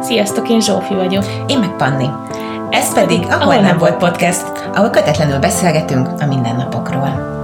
Sziasztok, én Zsófi vagyok. Én meg Panni. Ez pedig Ahol, Ahol nem volt podcast, ahol kötetlenül beszélgetünk a mindennapokról.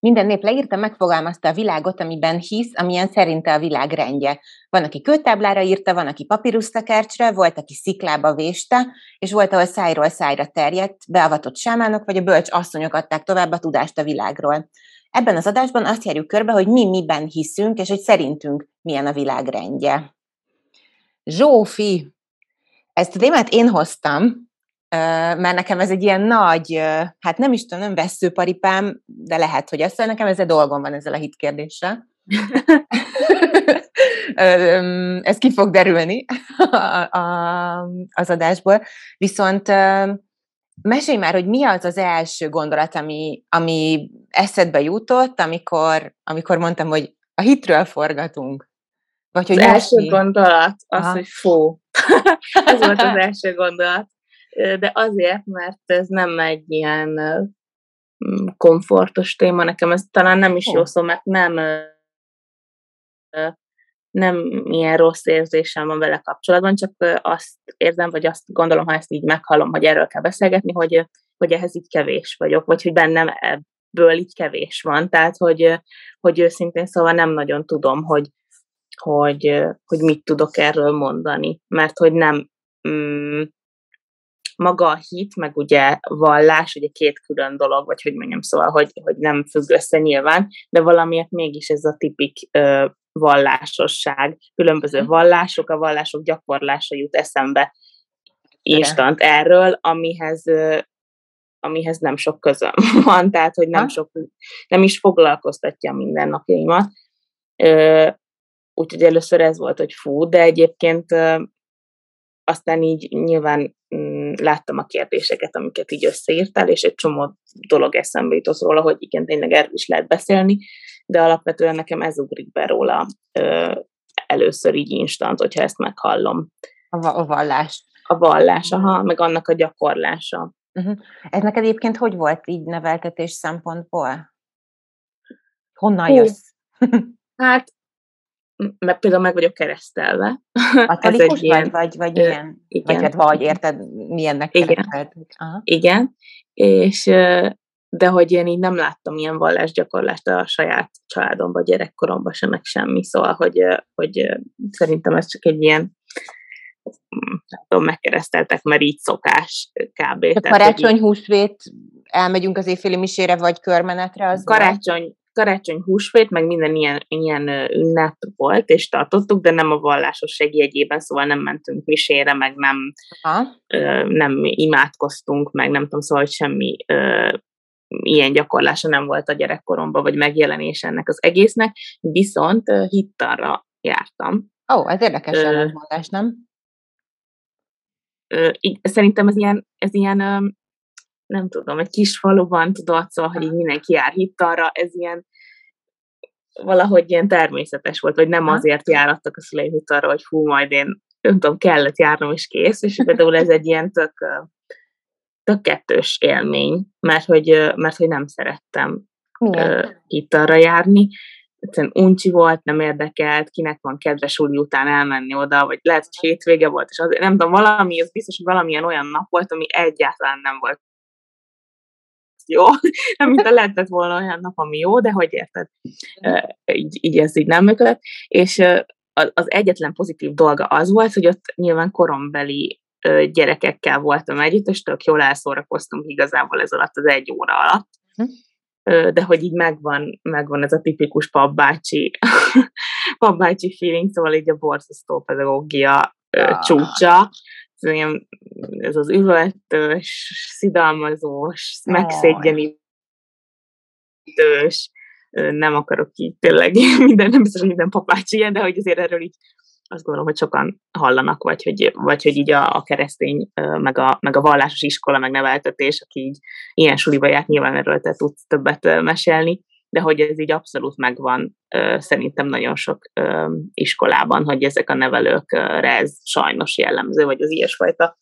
Minden nép leírta, megfogalmazta a világot, amiben hisz, amilyen szerinte a világ rendje. Van, aki kőtáblára írta, van, aki papírusztakercsre, volt, aki sziklába véste, és volt, ahol szájról szájra terjedt, beavatott sámánok vagy a bölcs asszonyok adták tovább a tudást a világról. Ebben az adásban azt járjuk körbe, hogy mi miben hiszünk, és hogy szerintünk milyen a világ rendje. Zsófi, ezt a témát én hoztam, mert nekem ez egy ilyen nagy, hát nem is tudom, nem veszőparipám, de lehet, hogy ezt, nekem ezzel dolgom van ezzel a hitkérdéssel. ez ki fog derülni az adásból. Viszont mesélj már, hogy mi az az első gondolat, ami, ami eszedbe jutott, amikor, amikor mondtam, hogy a hitről forgatunk. Vagy hogy az első mi? gondolat az, Aha. hogy fó. ez volt az első gondolat de azért, mert ez nem egy ilyen mm, komfortos téma, nekem ez talán nem is jó szó, mert nem nem ilyen rossz érzésem van vele kapcsolatban, csak azt érzem, vagy azt gondolom, ha ezt így meghallom, hogy erről kell beszélgetni, hogy, hogy ehhez így kevés vagyok, vagy hogy bennem ebből így kevés van. Tehát, hogy, hogy őszintén szóval nem nagyon tudom, hogy, hogy, hogy mit tudok erről mondani, mert hogy nem, mm, maga a hit, meg ugye vallás, ugye két külön dolog, vagy hogy mondjam, szóval, hogy, hogy nem függ össze nyilván, de valamiért mégis ez a tipik vallásosság, különböző hm. vallások, a vallások gyakorlása jut eszembe instant erről, amihez amihez nem sok közöm van, tehát hogy nem, sok, nem is foglalkoztatja a mindennapjaimat. Úgyhogy először ez volt, hogy fú, de egyébként aztán így nyilván mm, láttam a kérdéseket, amiket így összeírtál, és egy csomó dolog eszembe jutott róla, hogy igen, tényleg erről is lehet beszélni, de alapvetően nekem ez ugrik be róla ö, először így instant, hogyha ezt meghallom. A, a vallás. A vallás, aha, meg annak a gyakorlása. Uh-huh. Ez neked egyébként hogy volt így neveltetés szempontból? Honnan Hú. jössz? hát mert például meg vagyok keresztelve. Katolikus vagy, ilyen, vagy, vagy milyen? Igen. Vagy, hát vagy érted, milyennek igen. Igen, és de hogy én így nem láttam ilyen vallásgyakorlást a saját családomban, gyerekkoromban sem, meg semmi, szóval, hogy, hogy szerintem ez csak egy ilyen nem tudom, megkereszteltek, mert így szokás kb. A karácsony, húsvét, elmegyünk az évféli misére, vagy körmenetre? Az karácsony, karácsony, húsvét, meg minden ilyen, ilyen ünnep volt, és tartottuk, de nem a vallásos segjegyében, szóval nem mentünk misére, meg nem, ö, nem imádkoztunk, meg nem tudom, szóval hogy semmi ö, ilyen gyakorlása nem volt a gyerekkoromban, vagy megjelenés ennek az egésznek, viszont ö, hittarra jártam. Ó, oh, ez érdekes ellentmondás, nem? Ö, szerintem ez ilyen, ez ilyen nem tudom, egy kis faluban, tudod, szóval, hogy így mindenki jár hittalra, ez ilyen valahogy ilyen természetes volt, vagy nem azért járattak a szüleim hittalra, hogy hú, majd én nem tudom, kellett járnom, és kész, és például ez egy ilyen tök, tök kettős élmény, mert hogy, mert hogy nem szerettem itt arra járni. Egyszerűen uncsi volt, nem érdekelt, kinek van kedve suli után elmenni oda, vagy lehet, hogy hétvége volt, és azért nem tudom, valami, az biztos, hogy valamilyen olyan nap volt, ami egyáltalán nem volt jó, nem mint a lehetett volna olyan nap, ami jó, de hogy érted, így, így ez így nem működött, és az egyetlen pozitív dolga az volt, hogy ott nyilván korombeli gyerekekkel voltam együtt, és tök jól elszórakoztunk igazából ez alatt az egy óra alatt. Hm. De hogy így megvan, megvan ez a tipikus papbácsi, papbácsi feeling, szóval így a borzasztó pedagógia ah. csúcsa, ez az üvöltős, szidalmazós, megszégyenítős, nem akarok így tényleg minden, nem biztos, hogy minden papács ilyen, de hogy azért erről így azt gondolom, hogy sokan hallanak, vagy hogy, vagy hogy így a, a keresztény, meg a, meg a vallásos iskola, meg neveltetés, aki így ilyen suliba járt, nyilván erről te tudsz többet mesélni, de hogy ez így abszolút megvan szerintem nagyon sok iskolában, hogy ezek a nevelőkre ez sajnos jellemző, vagy az ilyesfajta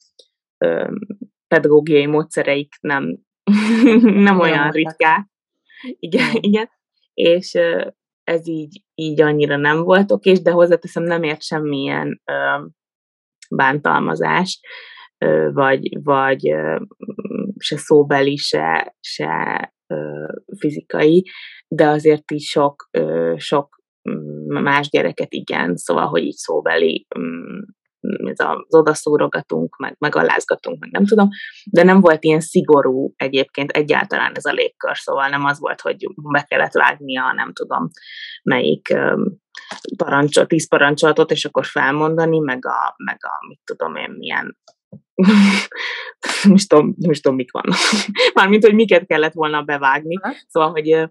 pedagógiai módszereik nem, nem olyan ritkák. Igen, igen. És ez így, így annyira nem volt okés, de hozzáteszem nem ért semmilyen ö, bántalmazás, ö, vagy, vagy ö, se szóbeli, se, se ö, fizikai, de azért is sok, ö, sok más gyereket igen, szóval, hogy így szóbeli ez az odaszórogatunk, meg megalázgatunk, meg nem tudom, de nem volt ilyen szigorú egyébként egyáltalán ez a légkör, szóval nem az volt, hogy be kellett vágnia, nem tudom, melyik parancsot, tíz parancsolatot, és akkor felmondani, meg a, meg a mit tudom én, milyen nem, is tudom, nem is tudom, mik vannak. Mármint, hogy miket kellett volna bevágni. Szóval, hogy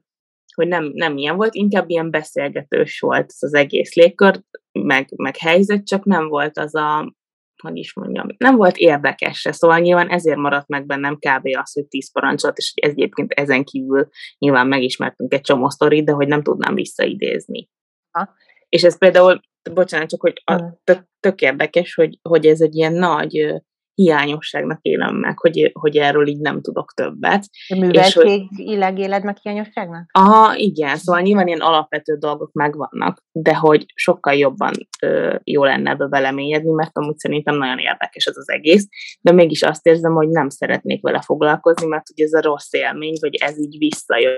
hogy nem, nem ilyen volt, inkább ilyen beszélgetős volt az egész légkör, meg, meg helyzet, csak nem volt az a, hogy is mondjam, nem volt érdekes se, szóval nyilván ezért maradt meg bennem kb. az, hogy tíz parancsolat, és ez egyébként ezen kívül nyilván megismertünk egy csomó sztorit, de hogy nem tudnám visszaidézni. Ha. És ez például, bocsánat, csak hogy a, tök, tök érdekes, hogy, hogy ez egy ilyen nagy hiányosságnak élem meg, hogy, hogy erről így nem tudok többet. Műveltségileg éled meg hiányosságnak? Aha, igen, szóval nyilván ilyen alapvető dolgok megvannak, de hogy sokkal jobban ö, jó lenne ebbe belemélyedni, mert amúgy szerintem nagyon érdekes ez az egész, de mégis azt érzem, hogy nem szeretnék vele foglalkozni, mert ugye ez a rossz élmény, vagy ez így visszajön,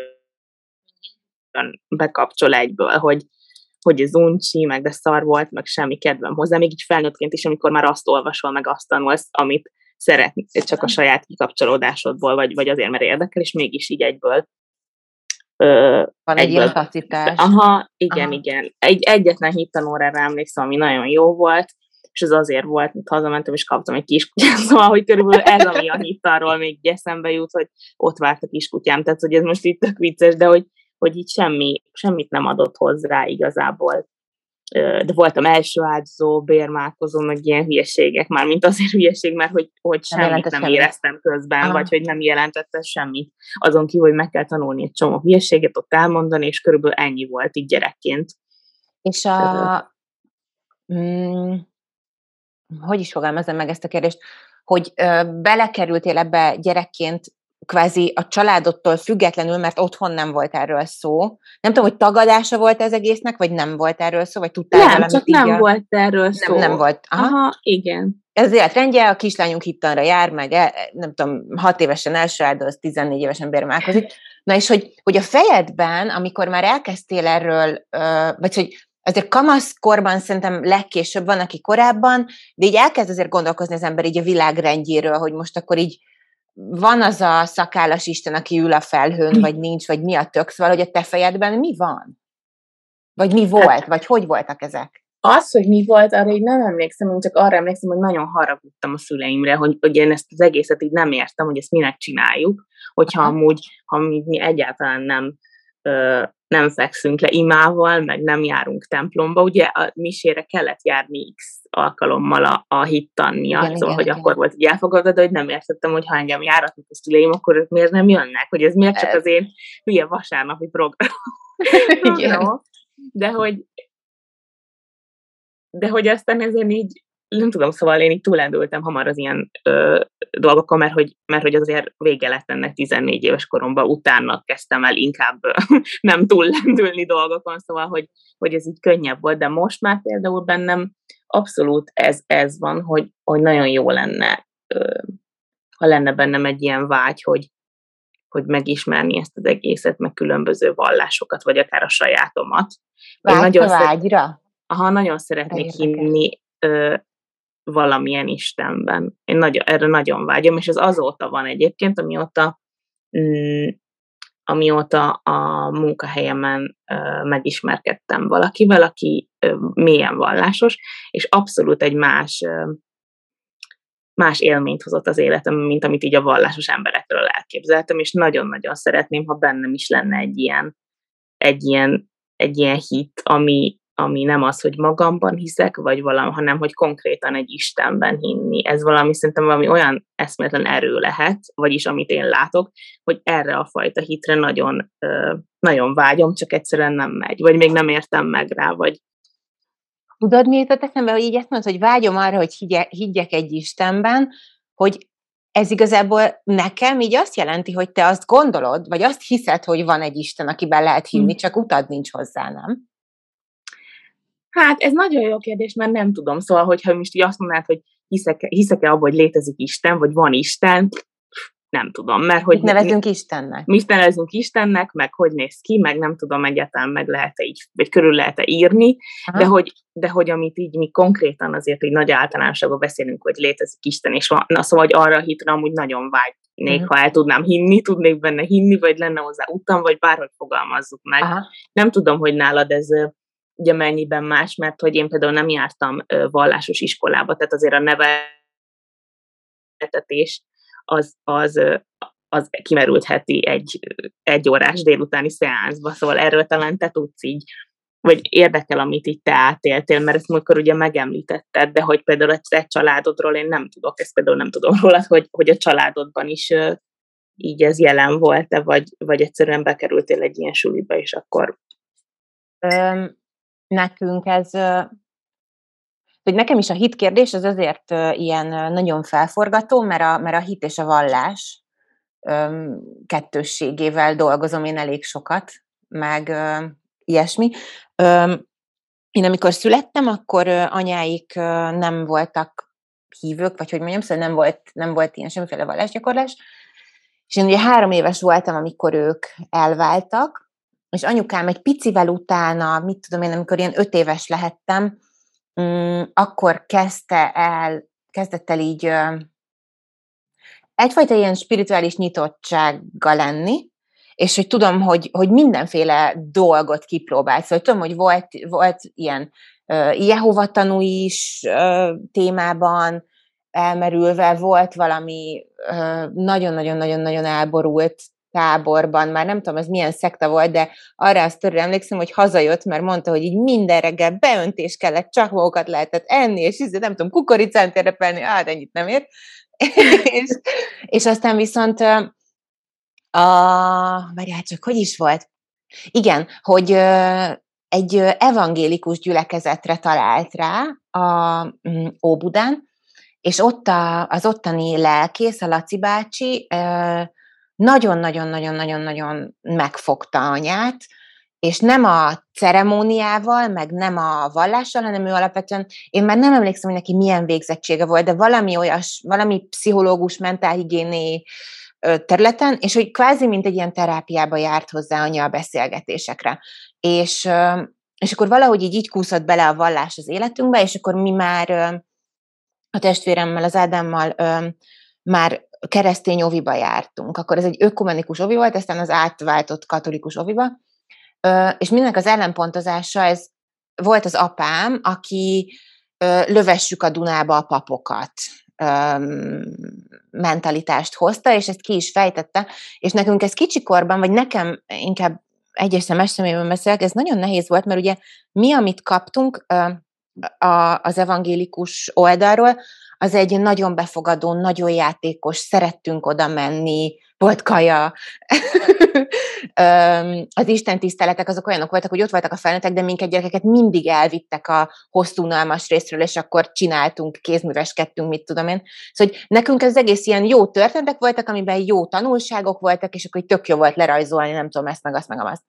bekapcsol egyből, hogy, hogy ez uncsi, meg de szar volt, meg semmi kedvem hozzá, még így felnőttként is, amikor már azt olvasol, meg azt tanulsz, amit szeretnél, csak a saját kikapcsolódásodból, vagy, vagy azért, mert érdekel, és mégis így egyből Ö, Van egy ilyen. Aha, igen, Aha. igen. Egy, egyetlen hittanórára emlékszem, ami nagyon jó volt, és ez azért volt, hogy hazamentem, és kaptam egy kiskutyát, szóval, hogy körülbelül ez, ami a hittarról még eszembe jut, hogy ott várt a kiskutyám, tehát, hogy ez most itt tök vicces, de hogy hogy így semmi, semmit nem adott hozzá igazából. De voltam első áldozó, bérmálkozó, meg ilyen hülyeségek, már mint azért hülyeség, mert hogy, hogy semmit nem semmit. éreztem közben, Aha. vagy hogy nem jelentette semmit. Azon kívül, hogy meg kell tanulni egy csomó hülyeséget ott elmondani, és körülbelül ennyi volt így gyerekként. És a... Mm, hogy is fogalmazom meg ezt a kérdést, hogy ö, belekerültél ebbe gyerekként kvázi a családodtól függetlenül, mert otthon nem volt erről szó. Nem tudom, hogy tagadása volt ez egésznek, vagy nem volt erről szó, vagy tudtál Nem, csak nem a... volt erről szó. Nem, nem volt. Aha. Aha, igen. Ez az életrendje, a kislányunk hittanra jár, meg el, nem tudom, hat évesen első áldoz, 14 évesen bérmálkozik. Na és hogy, hogy a fejedben, amikor már elkezdtél erről, vagy hogy azért kamaszkorban szerintem legkésőbb van, aki korábban, de így elkezd azért gondolkozni az ember így a világrendjéről, hogy most akkor így van az a szakállas Isten, aki ül a felhőn, vagy nincs, vagy mi a tök, szóval, hogy a te fejedben mi van? Vagy mi volt, hát, vagy hogy voltak ezek? Az, hogy mi volt, arra így nem emlékszem, én csak arra emlékszem, hogy nagyon haragudtam a szüleimre, hogy, hogy én ezt az egészet így nem értem, hogy ezt minek csináljuk, hogyha amúgy, ha mi, mi egyáltalán nem ö, nem fekszünk le imával, meg nem járunk templomba, ugye a misére kellett járni x alkalommal a, a hittan miatt, igen, szóval, igen, hogy igen. akkor volt egy elfogadva, de hogy nem értettem, hogy ha engem járatnak a szüleim, akkor ők miért nem jönnek, hogy ez miért csak ez. az én hülye vasárnapi program. igen. De hogy de hogy aztán ezen így nem tudom, szóval én így túlendültem hamar az ilyen ö, dolgokon, mert hogy, mert hogy azért vége lett ennek 14 éves koromban, utána kezdtem el inkább nem túllendülni dolgokon, szóval, hogy, hogy ez így könnyebb volt, de most már például bennem abszolút ez, ez van, hogy, hogy nagyon jó lenne, ö, ha lenne bennem egy ilyen vágy, hogy, hogy megismerni ezt az egészet, meg különböző vallásokat, vagy akár a sajátomat. Vágy nagyon vágyra? Szeret, aha, nagyon szeretnék hinni ö, valamilyen Istenben. Én nagy, erre nagyon vágyom, és ez azóta van egyébként, amióta, mm, amióta a munkahelyemen megismerkedtem valakivel, aki ö, mélyen vallásos, és abszolút egy más más élményt hozott az életem, mint amit így a vallásos emberekről elképzeltem, és nagyon-nagyon szeretném, ha bennem is lenne egy ilyen, egy ilyen, egy ilyen hit, ami, ami nem az, hogy magamban hiszek, vagy valami, hanem hogy konkrétan egy Istenben hinni. Ez valami szerintem valami olyan eszméletlen erő lehet, vagyis amit én látok, hogy erre a fajta hitre nagyon, nagyon vágyom, csak egyszerűen nem megy, vagy még nem értem meg rá, vagy Tudod, mi jutott eszembe, hogy így ezt mondod, hogy vágyom arra, hogy higgyek egy Istenben, hogy ez igazából nekem így azt jelenti, hogy te azt gondolod, vagy azt hiszed, hogy van egy Isten, akiben lehet hinni, hm. csak utad nincs hozzá, nem? Hát ez nagyon jó kérdés, mert nem tudom. Szóval, hogyha most így azt mondanád, hogy hiszek-e, hiszek-e abban, hogy létezik Isten, vagy van Isten, nem tudom, mert hogy... Mit nevezünk Istennek? Mit nevezünk Istennek, meg hogy néz ki, meg nem tudom egyáltalán meg lehet-e így, vagy körül lehet-e írni, de hogy, de hogy amit így mi konkrétan azért így nagy általánosságban beszélünk, hogy létezik Isten, és van, na szóval, hogy arra a hitre amúgy nagyon vágynék, uh-huh. ha el tudnám hinni, tudnék benne hinni, vagy lenne hozzá utam, vagy bárhogy fogalmazzuk meg. Aha. Nem tudom, hogy nálad ez ugye mennyiben más, mert hogy én például nem jártam vallásos iskolába, tehát azért a neveltetés az, az, az kimerültheti egy, egy órás délutáni szeánszba, szóval erről talán te tudsz így, vagy érdekel, amit itt te átéltél, mert ezt múltkor ugye megemlítetted, de hogy például egy te családodról én nem tudok, ezt például nem tudom róla, hogy, hogy a családodban is így ez jelen volt-e, vagy, vagy egyszerűen bekerültél egy ilyen suliba, és akkor... nekünk ez hogy nekem is a hit kérdés az azért ilyen nagyon felforgató, mert a, mert a hit és a vallás kettősségével dolgozom én elég sokat, meg ilyesmi. Én amikor születtem, akkor anyáik nem voltak hívők, vagy hogy mondjam, szóval nem volt, nem volt ilyen semmiféle vallásgyakorlás, és én ugye három éves voltam, amikor ők elváltak, és anyukám egy picivel utána, mit tudom én, amikor ilyen öt éves lehettem, Mm, akkor kezdte el, kezdett el így egyfajta ilyen spirituális nyitottsággal lenni, és hogy tudom, hogy, hogy mindenféle dolgot kipróbált. Szóval tudom, hogy volt, volt ilyen uh, Jehova tanú is témában elmerülve, volt valami nagyon-nagyon-nagyon-nagyon elborult táborban, már nem tudom, ez milyen szekta volt, de arra azt törő emlékszem, hogy hazajött, mert mondta, hogy így minden reggel beöntés kellett, csakmókat lehetett enni, és így, nem tudom, kukoricán terepelni, hát ennyit nem ért. és, és aztán viszont a, várjál csak, hogy is volt? Igen, hogy egy evangélikus gyülekezetre talált rá a mm, Óbudán, és ott a, az ottani lelkész, a Laci bácsi, nagyon-nagyon-nagyon-nagyon-nagyon megfogta anyát, és nem a ceremóniával, meg nem a vallással, hanem ő alapvetően, én már nem emlékszem, hogy neki milyen végzettsége volt, de valami olyas, valami pszichológus, mentálhigiéné területen, és hogy kvázi mint egy ilyen terápiába járt hozzá anya a beszélgetésekre. És, és akkor valahogy így, így kúszott bele a vallás az életünkbe, és akkor mi már a testvéremmel, az Ádámmal már keresztény oviba jártunk. Akkor ez egy ökumenikus ovi volt, aztán az átváltott katolikus oviba, és mindenek az ellenpontozása, ez volt az apám, aki lövessük a Dunába a papokat mentalitást hozta, és ezt ki is fejtette, és nekünk ez kicsikorban, vagy nekem inkább egyes szemes szemében beszélek, ez nagyon nehéz volt, mert ugye mi, amit kaptunk az evangélikus oldalról, az egy nagyon befogadó, nagyon játékos, szerettünk oda menni, volt kaja. az Isten tiszteletek azok olyanok voltak, hogy ott voltak a felnőttek, de minket gyerekeket mindig elvittek a hosszú, unalmas részről, és akkor csináltunk, kézműveskedtünk, mit tudom én. Szóval hogy nekünk ez egész ilyen jó történetek voltak, amiben jó tanulságok voltak, és akkor tök jó volt lerajzolni, nem tudom, ezt meg azt, meg azt.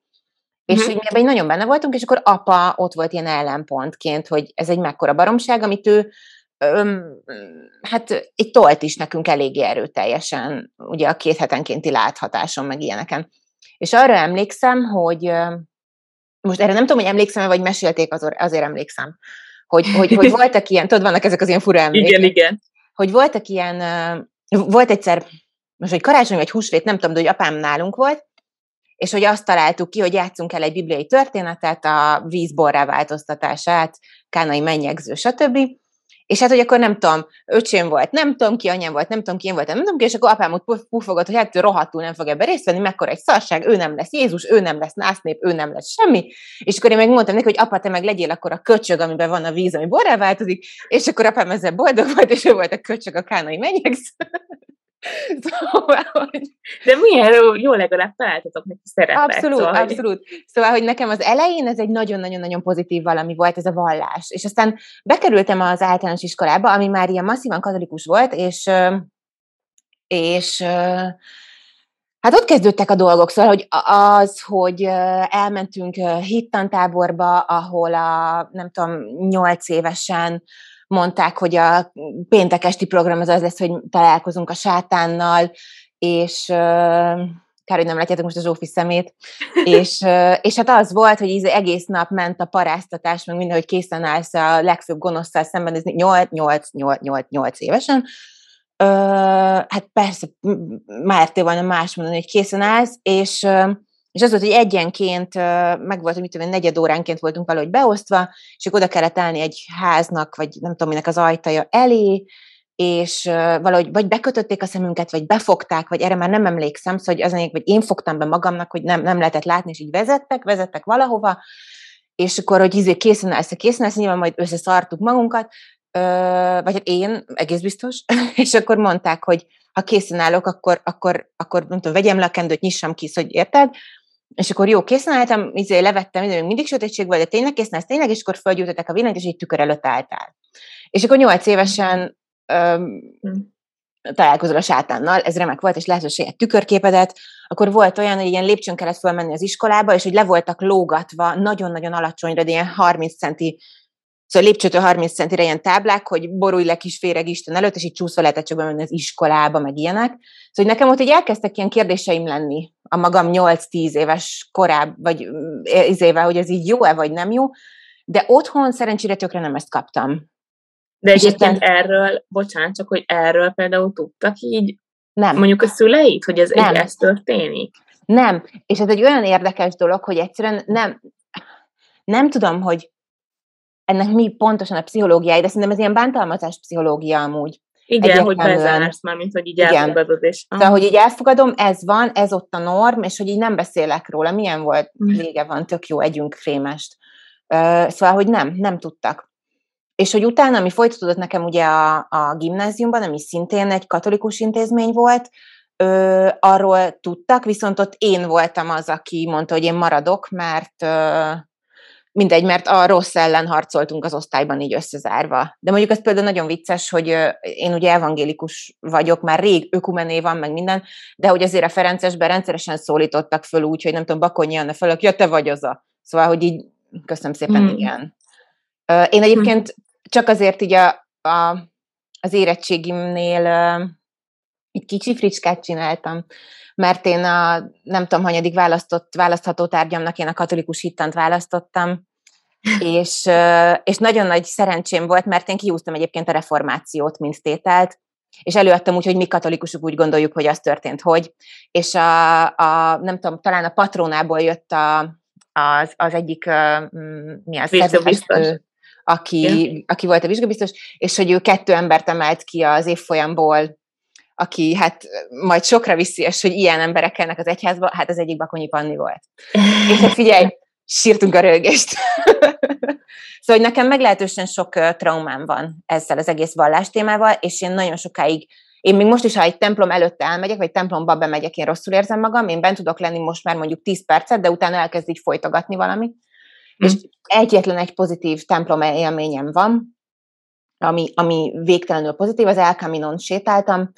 És uh-huh. mi ebben nagyon benne voltunk, és akkor apa ott volt ilyen ellenpontként, hogy ez egy mekkora baromság, amit ő öm, hát egy tolt is nekünk eléggé erőteljesen, ugye a két hetenkénti láthatáson, meg ilyeneken. És arra emlékszem, hogy most erre nem tudom, hogy emlékszem vagy mesélték, azért, azért emlékszem, hogy, hogy, hogy voltak ilyen, tudod, vannak ezek az ilyen fura emlékek. Igen, igen. Hogy voltak ilyen, volt egyszer, most, hogy karácsony vagy húsvét, nem tudom, de hogy apám nálunk volt, és hogy azt találtuk ki, hogy játszunk el egy bibliai történetet, a vízborrá változtatását, kánai mennyegző, stb. És hát, hogy akkor nem tudom, öcsém volt, nem tudom ki, anyám volt, nem tudom ki, én voltam, nem tudom ki, és akkor apám ott pufogott, hogy hát rohadtul nem fog ebbe részt venni, mekkora egy szarság, ő nem lesz Jézus, ő nem lesz násznép, ő nem lesz semmi. És akkor én meg mondtam neki, hogy apa, te meg legyél akkor a köcsög, amiben van a víz, ami borrá változik, és akkor apám ezzel boldog volt, és ő volt a köcsög a kánai menyegsz. Szóval, hogy... De milyen jó, legalább találtatok neki szerepet. Abszolút, szóval, abszolút. Hogy... Szóval, hogy nekem az elején ez egy nagyon-nagyon-nagyon pozitív valami volt, ez a vallás. És aztán bekerültem az általános iskolába, ami már ilyen masszívan katolikus volt, és és Hát ott kezdődtek a dolgok, szóval hogy az, hogy elmentünk hittantáborba, ahol a, nem tudom, nyolc évesen mondták, hogy a péntek esti program az az lesz, hogy találkozunk a sátánnal, és kár, hogy nem látjátok most a Zsófi szemét, és, és hát az volt, hogy így egész nap ment a paráztatás, meg minden, hogy készen állsz a legfőbb gonoszszal szembenézni, 8-8-8-8 évesen, hát persze, már te volna más mondani, hogy készen állsz, és, és az volt, hogy egyenként, meg volt, hogy mit tudom, negyed óránként voltunk valahogy beosztva, és akkor oda kellett állni egy háznak, vagy nem tudom, minek az ajtaja elé, és valahogy vagy bekötötték a szemünket, vagy befogták, vagy erre már nem emlékszem, szóval hogy az vagy én fogtam be magamnak, hogy nem, nem lehetett látni, és így vezettek, vezettek valahova, és akkor, hogy izé készen állsz, készen állsz, nyilván majd összeszartuk magunkat, vagy hát én, egész biztos, és akkor mondták, hogy ha készen állok, akkor, akkor, akkor nem tudom, vegyem le a kendőt, nyissam ki, hogy érted? És akkor jó, készen álltam, izé levettem, még mindig sötétség volt, de tényleg készen állsz, tényleg, és akkor fölgyújtották a villanyt, és egy tükör előtt álltál. És akkor nyolc évesen öm, hmm. találkozol a sátánnal, ez remek volt, és lehet, hogy saját tükörképedet, akkor volt olyan, hogy ilyen lépcsőn kellett fölmenni az iskolába, és hogy le voltak lógatva nagyon-nagyon alacsonyra, de ilyen 30 centi Szóval lépcsőtől 30 centire ilyen táblák, hogy borulj le kis féreg Isten előtt, és így csúszva lehetett csak bemenni az iskolába, meg ilyenek. Szóval hogy nekem ott így elkezdtek ilyen kérdéseim lenni a magam 8-10 éves korább, vagy izével, hogy ez így jó-e, vagy nem jó. De otthon szerencsére tökre nem ezt kaptam. De egyébként aztán... erről, bocsánat, csak hogy erről például tudtak így, nem. mondjuk a szüleit, hogy ez, nem. ez történik? Nem, és ez egy olyan érdekes dolog, hogy egyszerűen nem, nem tudom, hogy ennek mi pontosan a pszichológiája, de szerintem ez ilyen bántalmazás pszichológia amúgy. Igen, hogy bezársz már, mint hogy így Igen. elfogadod. És... Szóval, hogy így elfogadom, ez van, ez ott a norm, és hogy így nem beszélek róla, milyen volt, mm. vége van, tök jó, együnk krémest. Uh, szóval, hogy nem, nem tudtak. És hogy utána, ami folytatódott nekem ugye a, a gimnáziumban, ami szintén egy katolikus intézmény volt, ö, arról tudtak, viszont ott én voltam az, aki mondta, hogy én maradok, mert ö, mindegy, mert a rossz ellen harcoltunk az osztályban így összezárva. De mondjuk ez például nagyon vicces, hogy én ugye evangélikus vagyok, már rég ökumené van, meg minden, de hogy azért a Ferencesben rendszeresen szólítottak föl úgy, hogy nem tudom, Bakonyi Anna föl, ja, te vagy az a. Szóval, hogy így, köszönöm szépen, mm. igen. Én egyébként mm. csak azért így a, a, az érettségimnél egy kicsi fricskát csináltam, mert én a nem tudom, hanyadik választott, választható tárgyamnak én a katolikus hittant választottam, és, és nagyon nagy szerencsém volt, mert én kiúztam egyébként a reformációt, mint tételt, és előadtam úgy, hogy mi katolikusok úgy gondoljuk, hogy az történt, hogy, és a, a nem tudom, talán a patronából jött a, az, az egyik, mi az, szerzőbiztos, aki, aki volt a vizsgabiztos, és hogy ő kettő embert emelt ki az évfolyamból aki hát majd sokra viszi, és hogy ilyen emberek kellnek az egyházba, hát az egyik Bakonyi Panni volt. és hát figyelj, sírtunk a rögést. szóval, hogy nekem meglehetősen sok traumám van ezzel az egész vallástémával, és én nagyon sokáig én még most is, ha egy templom előtt elmegyek, vagy templomba bemegyek, én rosszul érzem magam, én bent tudok lenni most már mondjuk 10 percet, de utána elkezd így folytogatni valami. Mm. És egyetlen egy pozitív templom élményem van, ami, ami végtelenül pozitív, az El Caminon sétáltam,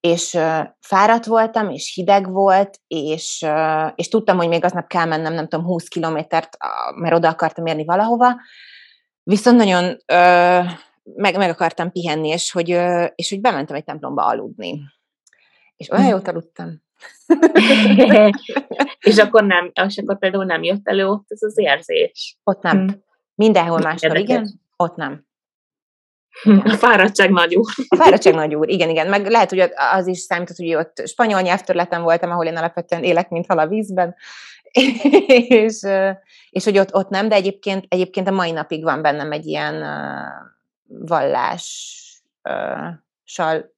és fáradt voltam, és hideg volt, és, és tudtam, hogy még aznap kell mennem, nem tudom, 20 kilométert, mert oda akartam érni valahova, viszont nagyon meg, meg akartam pihenni, és hogy, és hogy bementem egy templomba aludni. És olyan hm. jót aludtam. és akkor nem, és akkor például nem jött elő ott ez az érzés. Ott nem. Hmm. Mindenhol máshol, igen, ott nem. A fáradtság nagy úr. A fáradtság nagy úr, igen, igen. Meg lehet, hogy az is számított, hogy ott spanyol nyelvtörleten voltam, ahol én alapvetően élek, mint hal a vízben, és, és hogy ott, ott nem, de egyébként, egyébként a mai napig van bennem egy ilyen vallással,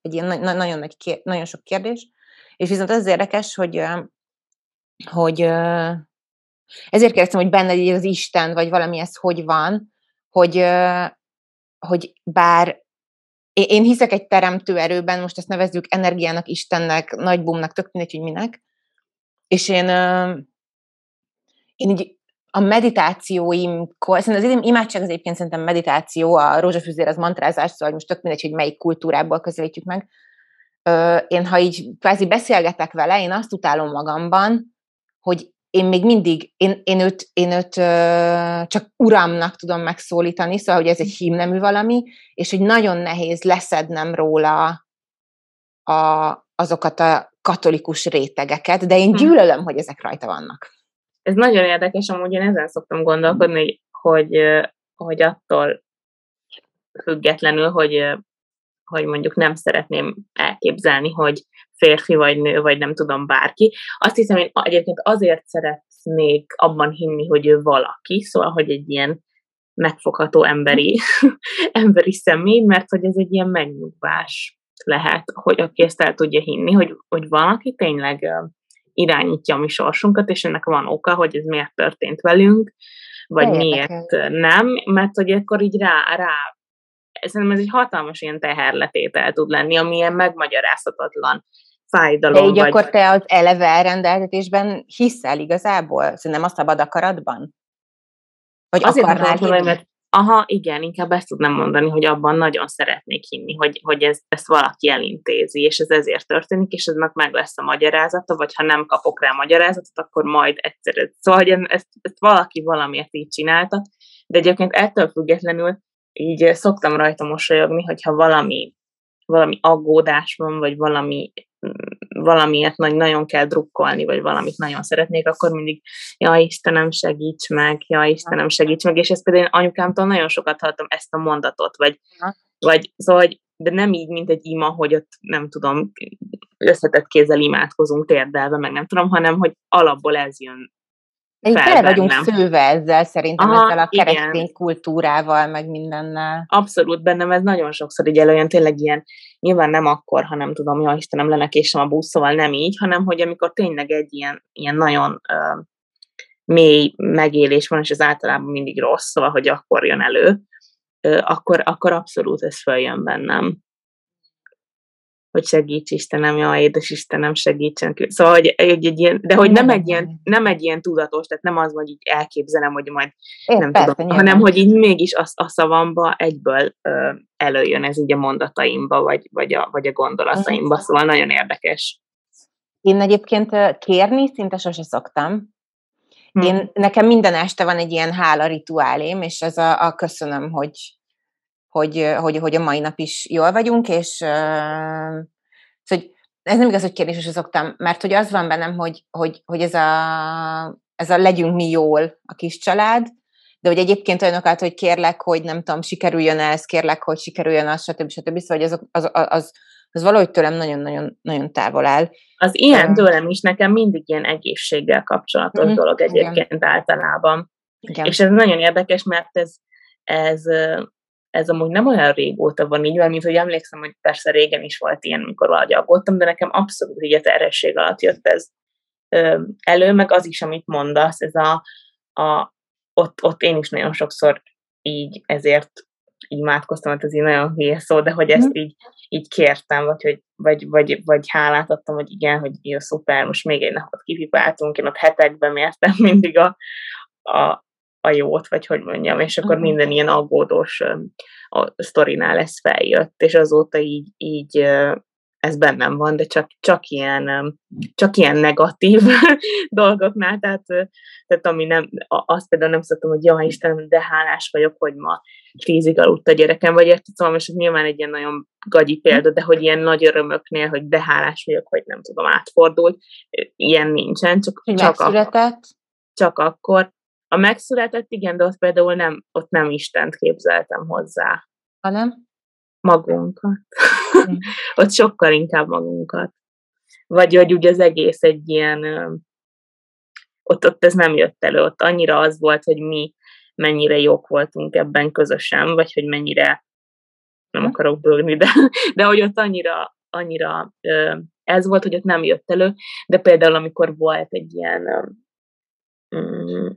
egy ilyen nagyon, nagy, nagyon sok kérdés, és viszont az érdekes, hogy, hogy ezért kérdeztem, hogy benned az Isten, vagy valami ez hogy van, hogy, hogy bár én hiszek egy teremtő erőben, most ezt nevezzük energiának, Istennek, nagybumnak, tök mindegy, hogy minek, és én, én így a meditációimkor, szerintem az imádság az egyébként szerintem meditáció, a rózsafűzér az mantrázás, szóval most tök mindegy, hogy melyik kultúrából közelítjük meg, én ha így kvázi beszélgetek vele, én azt utálom magamban, hogy én még mindig, én, én őt, én őt ö, csak uramnak tudom megszólítani, szóval, hogy ez egy hímnemű valami, és hogy nagyon nehéz leszednem róla a, azokat a katolikus rétegeket, de én hm. gyűlölöm, hogy ezek rajta vannak. Ez nagyon érdekes, amúgy én ezen szoktam gondolkodni, hogy, hogy attól függetlenül, hogy, hogy mondjuk nem szeretném elképzelni, hogy férfi vagy nő, vagy nem tudom bárki. Azt hiszem, én egyébként azért szeretnék abban hinni, hogy ő valaki, szóval, hogy egy ilyen megfogható emberi, emberi személy, mert hogy ez egy ilyen megnyugvás lehet, hogy aki ezt el tudja hinni, hogy, hogy valaki tényleg irányítja a mi sorsunkat, és ennek van oka, hogy ez miért történt velünk, vagy Én miért érdekel. nem, mert hogy akkor így rá, rá szerintem ez egy hatalmas ilyen teherletétel tud lenni, ami ilyen megmagyarázhatatlan fájdalom. De így vagy... akkor te az eleve elrendeltetésben hiszel igazából? Szerintem a szabad akaratban? Vagy Azért akarnál hinni? Mert Aha, igen, inkább ezt tudnám mondani, hogy abban nagyon szeretnék hinni, hogy, hogy ez, ezt valaki elintézi, és ez ezért történik, és eznek meg lesz a magyarázata, vagy ha nem kapok rá magyarázatot, akkor majd egyszer. Szóval, hogy ezt, ezt valaki valamiért így csinálta, de egyébként ettől függetlenül így szoktam rajta mosolyogni, hogyha valami, valami aggódás van, vagy valami valamiért nagy, nagyon kell drukkolni, vagy valamit nagyon szeretnék, akkor mindig, ja Istenem, segíts meg, ja Istenem, segíts meg, és ezt például én anyukámtól nagyon sokat hallottam ezt a mondatot, vagy, vagy szóval, hogy, de nem így, mint egy ima, hogy ott nem tudom, összetett kézzel imádkozunk térdelve, meg nem tudom, hanem hogy alapból ez jön így tele vagyunk szőve ezzel szerintem, Aha, ezzel a keresztény igen. kultúrával, meg mindennel. Abszolút, bennem ez nagyon sokszor így előjön, tényleg ilyen, nyilván nem akkor, ha nem tudom, ja Istenem, lenekésem a busz, szóval nem így, hanem hogy amikor tényleg egy ilyen, ilyen nagyon uh, mély megélés van, és ez általában mindig rossz, szóval, hogy akkor jön elő, uh, akkor, akkor abszolút ez följön bennem hogy segíts Istenem, ja, édes Istenem, segítsen. Szóval, hogy egy, egy ilyen, de hogy nem egy ilyen, nem egy ilyen tudatos, tehát nem az, hogy így elképzelem, hogy majd Én nem persze, tudom, nyilván. hanem hogy így mégis a, a szavamba egyből ö, előjön ez így a mondataimba, vagy, vagy, a, vagy a gondolataimba, szóval nagyon érdekes. Én egyébként kérni szinte sose szoktam. Hm. Én, nekem minden este van egy ilyen hála rituálém, és ez a, a köszönöm, hogy, hogy, hogy, hogy a mai nap is jól vagyunk, és hogy ez nem igaz, hogy kérdéses szoktam, mert hogy az van bennem, hogy, hogy, hogy ez, a, ez a legyünk mi jól a kis család, de hogy egyébként olyanokat, hogy kérlek, hogy nem tudom, sikerüljön ez, kérlek, hogy sikerüljön az, stb. stb. Szóval hogy az, az, az, az valahogy tőlem nagyon-nagyon nagyon távol áll. Az ilyen tőlem is nekem mindig ilyen egészséggel kapcsolatos mm-hmm. dolog egyébként Igen. általában. Igen. És ez nagyon érdekes, mert ez, ez ez amúgy nem olyan régóta van így, mint hogy emlékszem, hogy persze régen is volt ilyen, amikor valahogy aggódtam, de nekem abszolút így a terhesség alatt jött ez elő, meg az is, amit mondasz, ez a, a ott, ott én is nagyon sokszor így ezért imádkoztam, hogy ez így nagyon hülye szó, de hogy ezt mhm. így, így kértem, vagy, hogy, vagy, vagy, vagy hálát adtam, hogy igen, hogy jó, szuper, most még egy napot kipipáltunk, én ott hetekben mértem mindig a, a, a jót, vagy hogy mondjam, és akkor minden ilyen aggódós a sztorinál ez feljött, és azóta így, így ez bennem van, de csak, csak, ilyen, csak ilyen negatív dolgoknál, tehát, tehát ami nem, azt például nem szoktam, hogy jaj Istenem, de hálás vagyok, hogy ma tízig aludt a gyerekem, vagy érted, szóval most nyilván egy ilyen nagyon gagyi példa, de hogy ilyen nagy örömöknél, hogy de hálás vagyok, hogy nem tudom, átfordult, ilyen nincsen, csak, csak, akkor, csak akkor, a megszületett, igen, de ott például nem, ott nem Istent képzeltem hozzá. Hanem? Magunkat. Mm. ott sokkal inkább magunkat. Vagy hogy ugye az egész egy ilyen, ott, ott ez nem jött elő, ott annyira az volt, hogy mi mennyire jók voltunk ebben közösen, vagy hogy mennyire, nem mhm. akarok bőgni, de, de hogy ott annyira, annyira ez volt, hogy ott nem jött elő, de például amikor volt egy ilyen mm,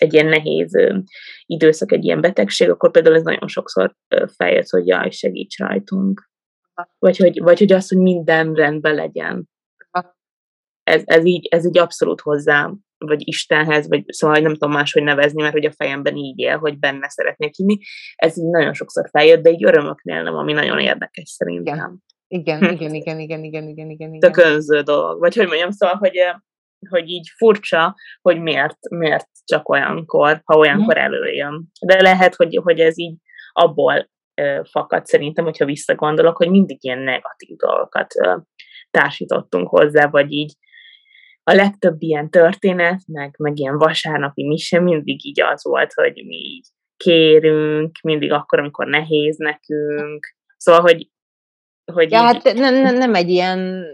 egy ilyen nehéz időszak, egy ilyen betegség, akkor például ez nagyon sokszor feljött, hogy jaj, segíts rajtunk. Vagy hogy, vagy hogy az, hogy minden rendben legyen. Ez, ez, így, ez így abszolút hozzám, vagy Istenhez, vagy szóval nem tudom máshogy nevezni, mert hogy a fejemben így él, hogy benne szeretnék hinni. Ez így nagyon sokszor feljött, de így örömöknél nem, ami nagyon érdekes szerintem. Igen, igen, igen, igen, igen, igen, igen. Tök önző dolog. Vagy hogy mondjam, szóval, hogy, hogy így furcsa, hogy miért, miért csak olyankor, ha olyankor mhm. előjön. De lehet, hogy, hogy ez így abból fakad szerintem, hogyha visszagondolok, hogy mindig ilyen negatív dolgokat társítottunk hozzá, vagy így a legtöbb ilyen történet, meg, meg ilyen vasárnapi mise mindig így az volt, hogy mi így kérünk, mindig akkor, amikor nehéz nekünk. Szóval, hogy... hogy ja, így, hát nem, nem, nem egy ilyen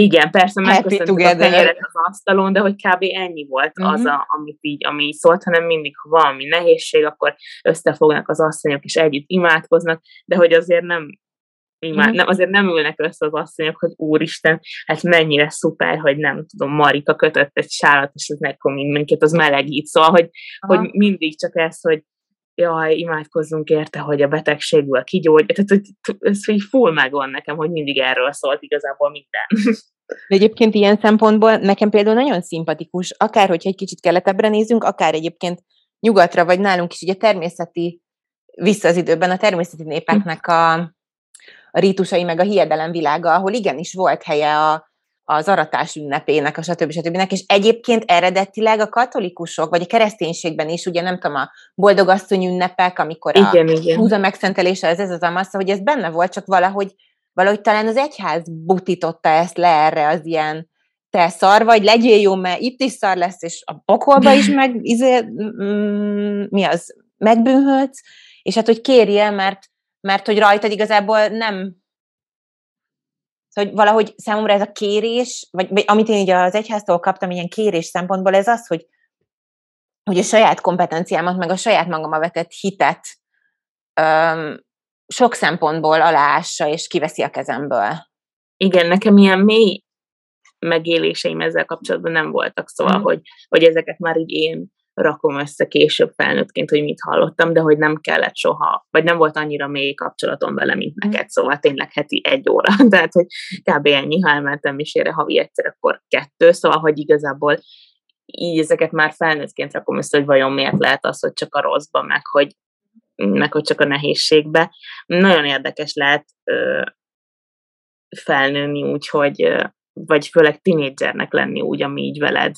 igen, persze megköszöntük a kenyeret az asztalon, de hogy kb. ennyi volt uh-huh. az, a, amit így, ami így szólt, hanem mindig, ha valami nehézség, akkor összefognak az asszonyok, és együtt imádkoznak, de hogy azért nem, imád, uh-huh. nem azért nem ülnek össze az asszonyok, hogy úristen, hát mennyire szuper, hogy nem tudom, Marika kötött egy sálat, és ez nekem minket az melegít, szóval, hogy, hogy mindig csak ez, hogy jaj, imádkozzunk érte, hogy a betegségből kigyógy. Tehát hogy ez így full megvan nekem, hogy mindig erről szólt igazából minden. De egyébként ilyen szempontból nekem például nagyon szimpatikus, akár hogyha egy kicsit keletebbre nézünk, akár egyébként nyugatra, vagy nálunk is ugye természeti, vissza az időben a természeti népeknek a, a rítusai, meg a hiedelem világa, ahol igenis volt helye a, az aratás ünnepének, a stb. stb. És egyébként eredetileg a katolikusok, vagy a kereszténységben is, ugye nem tudom, a boldogasszony ünnepek, amikor igen, a igen. húza megszentelése, az ez az amassa, hogy ez benne volt, csak valahogy, valahogy talán az egyház butította ezt le erre az ilyen te szar vagy, legyél jó, mert itt is szar lesz, és a pokolba is meg, izé, mm, mi az, megbűnhődsz, és hát, hogy kérje, mert, mert hogy rajtad igazából nem hogy valahogy számomra ez a kérés, vagy, amit én így az egyháztól kaptam ilyen kérés szempontból, ez az, hogy, hogy a saját kompetenciámat, meg a saját magama vetett hitet öm, sok szempontból aláássa és kiveszi a kezemből. Igen, nekem ilyen mély megéléseim ezzel kapcsolatban nem voltak, szóval, mm. hogy, hogy ezeket már így én rakom össze később felnőttként, hogy mit hallottam, de hogy nem kellett soha, vagy nem volt annyira mély kapcsolatom vele, mint mm. neked, szóval tényleg heti egy óra, tehát hogy kb. ennyi, ha elmentem misére havi egyszer, akkor kettő, szóval hogy igazából így ezeket már felnőttként rakom össze, hogy vajon miért lehet az, hogy csak a rosszban, meg hogy, meg hogy csak a nehézségbe. Nagyon érdekes lehet ö, felnőni úgy, hogy vagy főleg tinédzsernek lenni úgy, ami így veled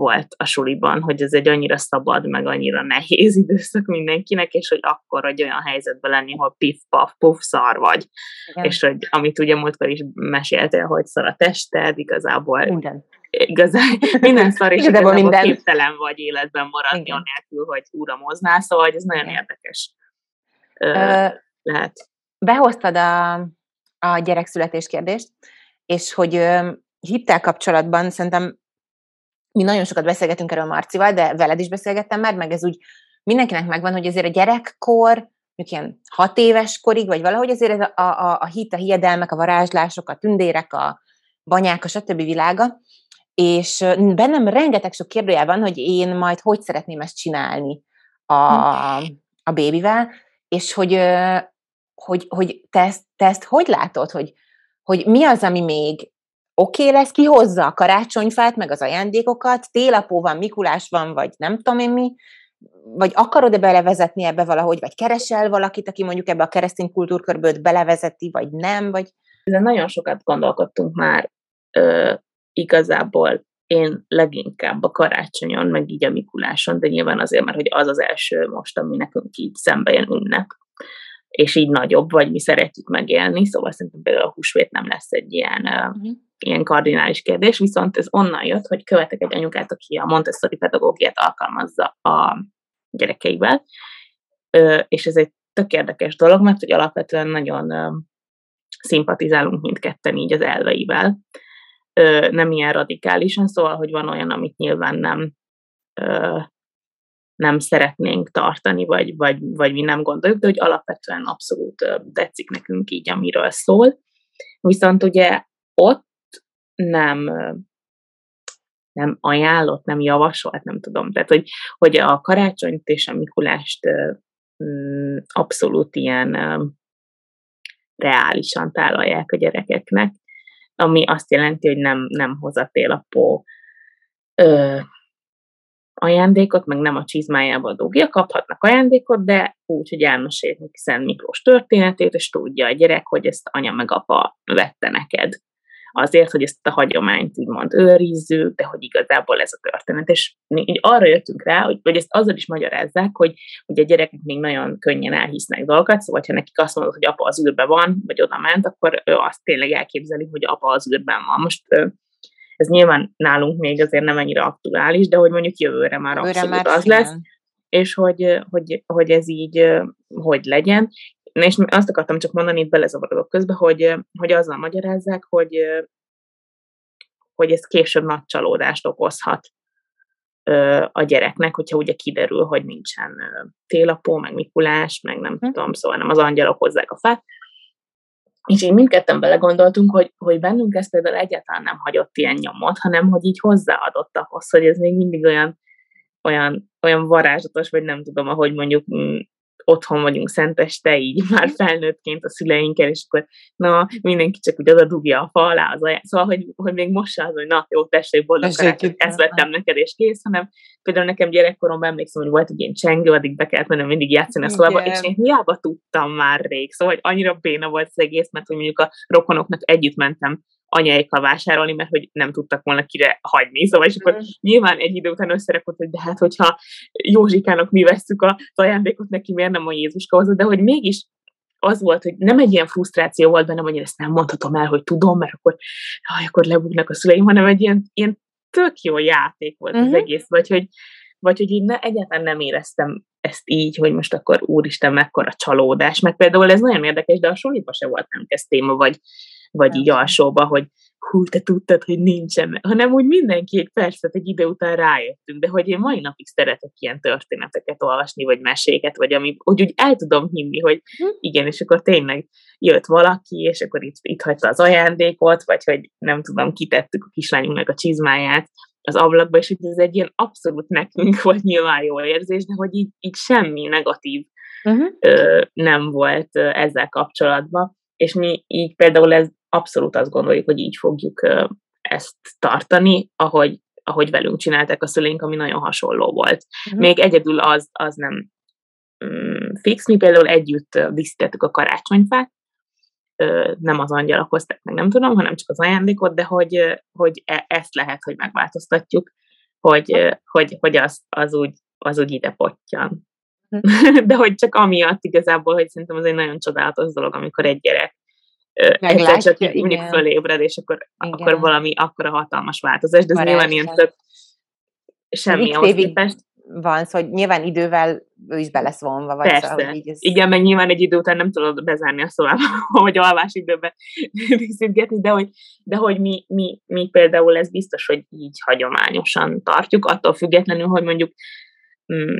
volt a suliban, hogy ez egy annyira szabad, meg annyira nehéz időszak mindenkinek, és hogy akkor egy olyan helyzetben lenni, hogy pif, paf, puf, szar vagy. Igen. És hogy amit ugye múltkor is meséltél, hogy szar a tested, igazából minden. Igazán, minden szar, és igazából minden. képtelen vagy életben maradni, Igen. anélkül, hogy uramoznál, szóval hogy ez nagyon Igen. érdekes Ö, lehet. Behoztad a, a gyerekszületés kérdést, és hogy hittel kapcsolatban szerintem mi nagyon sokat beszélgetünk erről Marcival, de veled is beszélgettem már, meg ez úgy mindenkinek megvan, hogy azért a gyerekkor, mondjuk ilyen hat éves korig, vagy valahogy azért ez a, a, a hit, a hiedelmek, a varázslások, a tündérek, a banyák, a stb. világa, és bennem rengeteg sok kérdőjel van, hogy én majd hogy szeretném ezt csinálni a, a bébivel, és hogy, hogy, hogy te, ezt, te ezt hogy látod, hogy, hogy mi az, ami még oké okay lesz, ki hozza a karácsonyfát, meg az ajándékokat, télapó van, Mikulás van, vagy nem tudom én mi, vagy akarod-e belevezetni ebbe valahogy, vagy keresel valakit, aki mondjuk ebbe a keresztény kultúrkörből belevezeti, vagy nem, vagy... Ezen nagyon sokat gondolkodtunk már ö, igazából én leginkább a karácsonyon, meg így a Mikuláson, de nyilván azért, mert hogy az az első most, ami nekünk így szembe jön ünnep, és így nagyobb, vagy mi szeretjük megélni, szóval szerintem például a húsvét nem lesz egy ilyen uh-huh ilyen kardinális kérdés, viszont ez onnan jött, hogy követek egy anyukát, aki a Montessori pedagógiát alkalmazza a gyerekeivel, és ez egy tök érdekes dolog, mert hogy alapvetően nagyon szimpatizálunk mindketten így az elveivel, nem ilyen radikálisan, szóval, hogy van olyan, amit nyilván nem nem szeretnénk tartani, vagy, vagy, vagy mi nem gondoljuk, de hogy alapvetően abszolút tetszik nekünk így, amiről szól. Viszont ugye ott nem nem ajánlott, nem javasolt, nem tudom. Tehát, hogy, hogy a karácsonyt és a Mikulást mm, abszolút ilyen reálisan tálalják a gyerekeknek, ami azt jelenti, hogy nem, nem hoz a télapó ö, ajándékot, meg nem a csizmájába dugja, kaphatnak ajándékot, de úgy, hogy elmesélik Szent Miklós történetét, és tudja a gyerek, hogy ezt anya meg apa vette neked azért, hogy ezt a hagyományt úgymond őrizzük, de hogy igazából ez a történet. És így arra jöttünk rá, hogy, vagy ezt azzal is magyarázzák, hogy, hogy a gyerekek még nagyon könnyen elhisznek dolgokat, szóval ha nekik azt mondod, hogy apa az űrben van, vagy oda ment, akkor ő azt tényleg elképzeli, hogy apa az űrben van. Most ez nyilván nálunk még azért nem ennyire aktuális, de hogy mondjuk jövőre már abszolút már az lesz, és hogy, hogy, hogy ez így hogy legyen. És azt akartam csak mondani, itt belezavarodok közben, hogy, hogy azzal magyarázzák, hogy, hogy ez később nagy csalódást okozhat a gyereknek, hogyha ugye kiderül, hogy nincsen télapó, meg Mikulás, meg nem hm. tudom, szóval nem az angyalok hozzák a fát. És így mindketten belegondoltunk, hogy, hogy bennünk ez például egyáltalán nem hagyott ilyen nyomot, hanem hogy így hozzáadott ahhoz, hogy ez még mindig olyan, olyan, olyan varázslatos, vagy nem tudom, ahogy mondjuk mm, otthon vagyunk szenteste, így már felnőttként a szüleinkkel, és akkor na, mindenki csak úgy oda dugja a fa alá az ajánl. Szóval, hogy, hogy még most az, hogy na, jó, tessék, boldog ezt vettem neked, és kész, hanem például nekem gyerekkoromban emlékszem, hogy volt egy ilyen csengő, addig be kellett mennem mindig játszani a szobába, és én hiába tudtam már rég, szóval, hogy annyira béna volt az egész, mert hogy mondjuk a rokonoknak együtt mentem anyáikkal vásárolni, mert hogy nem tudtak volna kire hagyni. Szóval, és akkor mm. nyilván egy idő után összerakott, hogy de hát, hogyha Józsikának mi veszük a ajándékot, neki miért nem a Jézuska hozott, de hogy mégis az volt, hogy nem egy ilyen frusztráció volt bennem, hogy én ezt nem mondhatom el, hogy tudom, mert akkor, haj, akkor lebuknak a szüleim, hanem egy ilyen, ilyen tök jó játék volt mm-hmm. az mhm. egész, vagy hogy, vagy hogy én ne, egyáltalán nem éreztem ezt így, hogy most akkor úristen, mekkora csalódás, meg például ez nagyon érdekes, de a suliba se volt nem ez téma, vagy vagy így alsóba, hogy hú, te tudtad, hogy nincsen, hanem úgy mindenki egy percet egy idő után rájöttünk, de hogy én mai napig szeretek ilyen történeteket olvasni, vagy meséket, vagy ami, hogy úgy el tudom hinni, hogy hm. igen, és akkor tényleg jött valaki, és akkor itt, itt hagyta az ajándékot, vagy hogy nem tudom, kitettük a kislányunknak a csizmáját az ablakba, és hogy ez egy ilyen abszolút nekünk volt nyilván jó érzés, de hogy így, így semmi negatív uh-huh. ö, nem volt ezzel kapcsolatban, és mi így például ez abszolút azt gondoljuk, hogy így fogjuk ezt tartani, ahogy, ahogy velünk csinálták a szüleink, ami nagyon hasonló volt. Uh-huh. Még egyedül az, az nem mm, fix, mi például együtt díszítettük a karácsonyfát, nem az angyalok hozták meg, nem tudom, hanem csak az ajándékot, de hogy, hogy e, ezt lehet, hogy megváltoztatjuk, hogy, hogy, hogy az, az, úgy, az úgy ide potjan. Uh-huh. De hogy csak amiatt igazából, hogy szerintem az egy nagyon csodálatos dolog, amikor egy gyerek egyszer csak mondjuk fölébred, és akkor, akkor valami akkora hatalmas változás, de ez nyilván ilyen tök semmi ahhoz képest. Van, szóval nyilván idővel ő is be lesz vonva. Vagy Persze. Szóval, így ez... Igen, meg nyilván egy idő után nem tudod bezárni a szobába, hogy alvás időben díszítgetni, de hogy, de hogy mi, mi, mi például ez biztos, hogy így hagyományosan tartjuk, attól függetlenül, hogy mondjuk mm,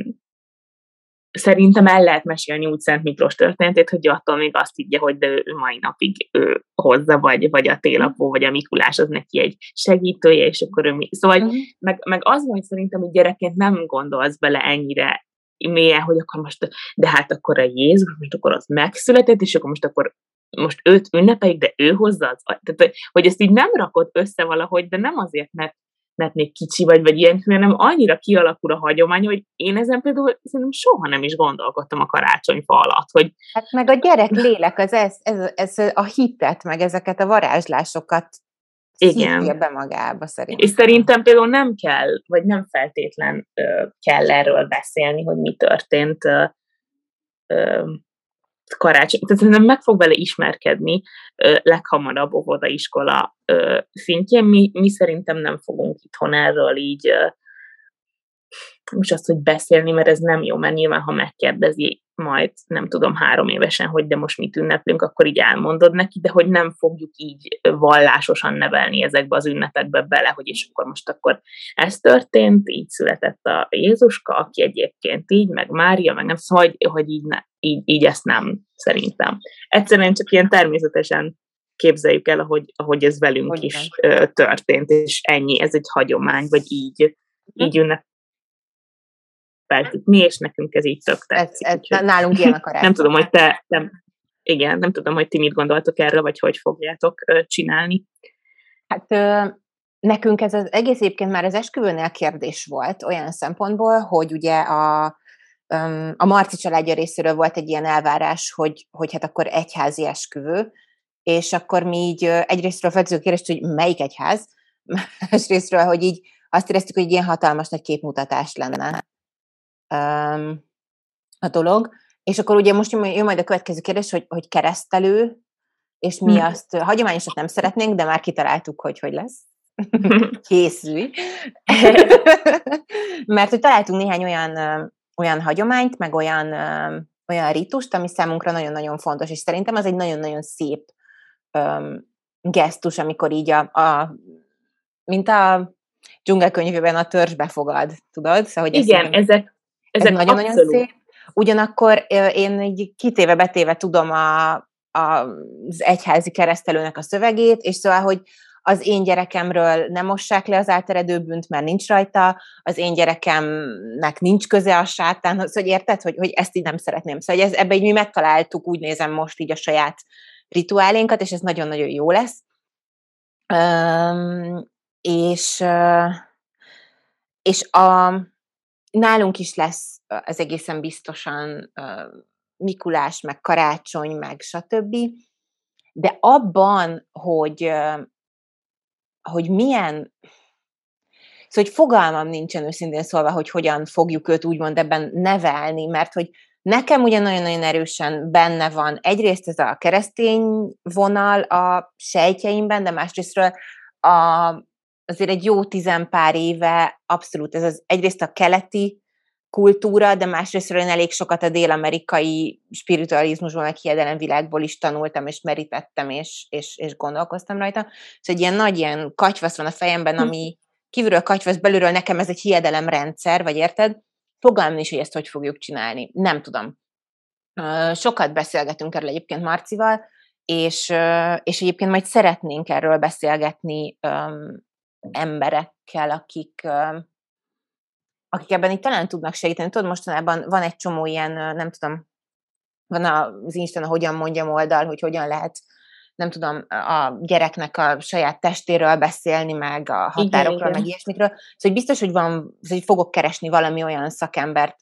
szerintem el lehet mesélni úgy Szent Miklós történetét, hogy attól még azt higgye, hogy de ő mai napig ő hozza, vagy, vagy a télapó, vagy a Mikulás az neki egy segítője, és akkor ő mi... Szóval, uh-huh. meg, meg az hogy szerintem, hogy gyerekként nem gondolsz bele ennyire mélyen, hogy akkor most, de hát akkor a Jézus, most akkor az megszületett, és akkor most akkor most őt ünnepeljük, de ő hozza az, tehát, hogy ezt így nem rakod össze valahogy, de nem azért, mert mert még kicsi vagy, vagy ilyen, hanem annyira kialakul a hagyomány, hogy én ezen például szerintem soha nem is gondolkodtam a karácsonyfa alatt, hogy... Hát meg a gyerek lélek, az ez, ez, ez a hitet, meg ezeket a varázslásokat igen. be magába szerintem. És szerintem például nem kell, vagy nem feltétlen ö, kell erről beszélni, hogy mi történt ö, ö, karácsony, tehát szerintem meg fog vele ismerkedni ö, leghamarabb óvodaiskola ö, szintjén. Mi, mi szerintem nem fogunk itthon erről így most azt, hogy beszélni, mert ez nem jó, mert nyilván, ha megkérdezi majd, nem tudom, három évesen, hogy de most mit ünneplünk, akkor így elmondod neki, de hogy nem fogjuk így vallásosan nevelni ezekbe az ünnepekbe bele, hogy és akkor most akkor ez történt, így született a Jézuska, aki egyébként így, meg Mária, meg nem, szóval, hogy, hogy így, ne, így, így ezt nem szerintem. Egyszerűen csak ilyen természetesen képzeljük el, ahogy, ahogy ez velünk hogy is van. történt, és ennyi, ez egy hagyomány, vagy így, így ünnep, ünnepeltük mi, és nekünk ez így tök tetszik. Ez, ez, nálunk ilyen a Nem tudom, hogy te, nem, igen, nem tudom, hogy ti mit gondoltok erről, vagy hogy fogjátok csinálni. Hát ö, nekünk ez az egész egyébként már az esküvőnél kérdés volt olyan szempontból, hogy ugye a, a Marci családja részéről volt egy ilyen elvárás, hogy, hogy hát akkor egyházi esküvő, és akkor mi így egyrésztről feltűző kérdést, hogy melyik egyház, másrésztről, hogy így azt éreztük, hogy ilyen hatalmas nagy képmutatás lenne um, a dolog. És akkor ugye most jön majd a következő kérdés, hogy, hogy keresztelő, és mi hmm. azt hagyományosat nem szeretnénk, de már kitaláltuk, hogy hogy lesz. Készülj. Mert hogy találtunk néhány olyan, olyan hagyományt, meg olyan, olyan ritust, ami számunkra nagyon-nagyon fontos, és szerintem az egy nagyon-nagyon szép um, gesztus, amikor így a, a mint a dzsungelkönyvében a törzs befogad, tudod? Szóval, hogy Igen, ez ezek, ezek ez nagyon-nagyon szép. Ugyanakkor én így kitéve betéve tudom a, a, az egyházi keresztelőnek a szövegét, és szóval, hogy az én gyerekemről nem mossák le az áteredő bűnt, mert nincs rajta, az én gyerekemnek nincs köze a sátánhoz, hogy érted, hogy, hogy ezt így nem szeretném. Szóval ez, ebbe így mi megtaláltuk, úgy nézem most így a saját rituálénkat, és ez nagyon-nagyon jó lesz. Um, és, és a, nálunk is lesz az egészen biztosan Mikulás, meg karácsony, meg stb. De abban, hogy, hogy milyen, szóval, hogy fogalmam nincsen őszintén szólva, hogy hogyan fogjuk őt úgymond ebben nevelni, mert hogy nekem ugye nagyon-nagyon erősen benne van egyrészt ez a keresztény vonal a sejtjeimben, de másrésztről a, azért egy jó tizenpár éve abszolút ez az egyrészt a keleti kultúra, de másrészt én elég sokat a dél-amerikai spiritualizmusból, meg hiedelemvilágból is tanultam, és merítettem, és, és, és gondolkoztam rajta. Szóval egy ilyen nagy ilyen katyvasz van a fejemben, hm. ami kívülről katyvasz, belülről nekem ez egy hiedelemrendszer, vagy érted? Fogalmam is, hogy ezt hogy fogjuk csinálni. Nem tudom. Sokat beszélgetünk erről egyébként Marcival, és, és egyébként majd szeretnénk erről beszélgetni emberekkel, akik, akik ebben itt talán tudnak segíteni. Tudod, mostanában van egy csomó ilyen, nem tudom, van az Insta, hogyan mondjam oldal, hogy hogyan lehet nem tudom, a gyereknek a saját testéről beszélni, meg a határokról, igen, meg igen. ilyesmikről. Szóval hogy biztos, hogy van, hogy fogok keresni valami olyan szakembert,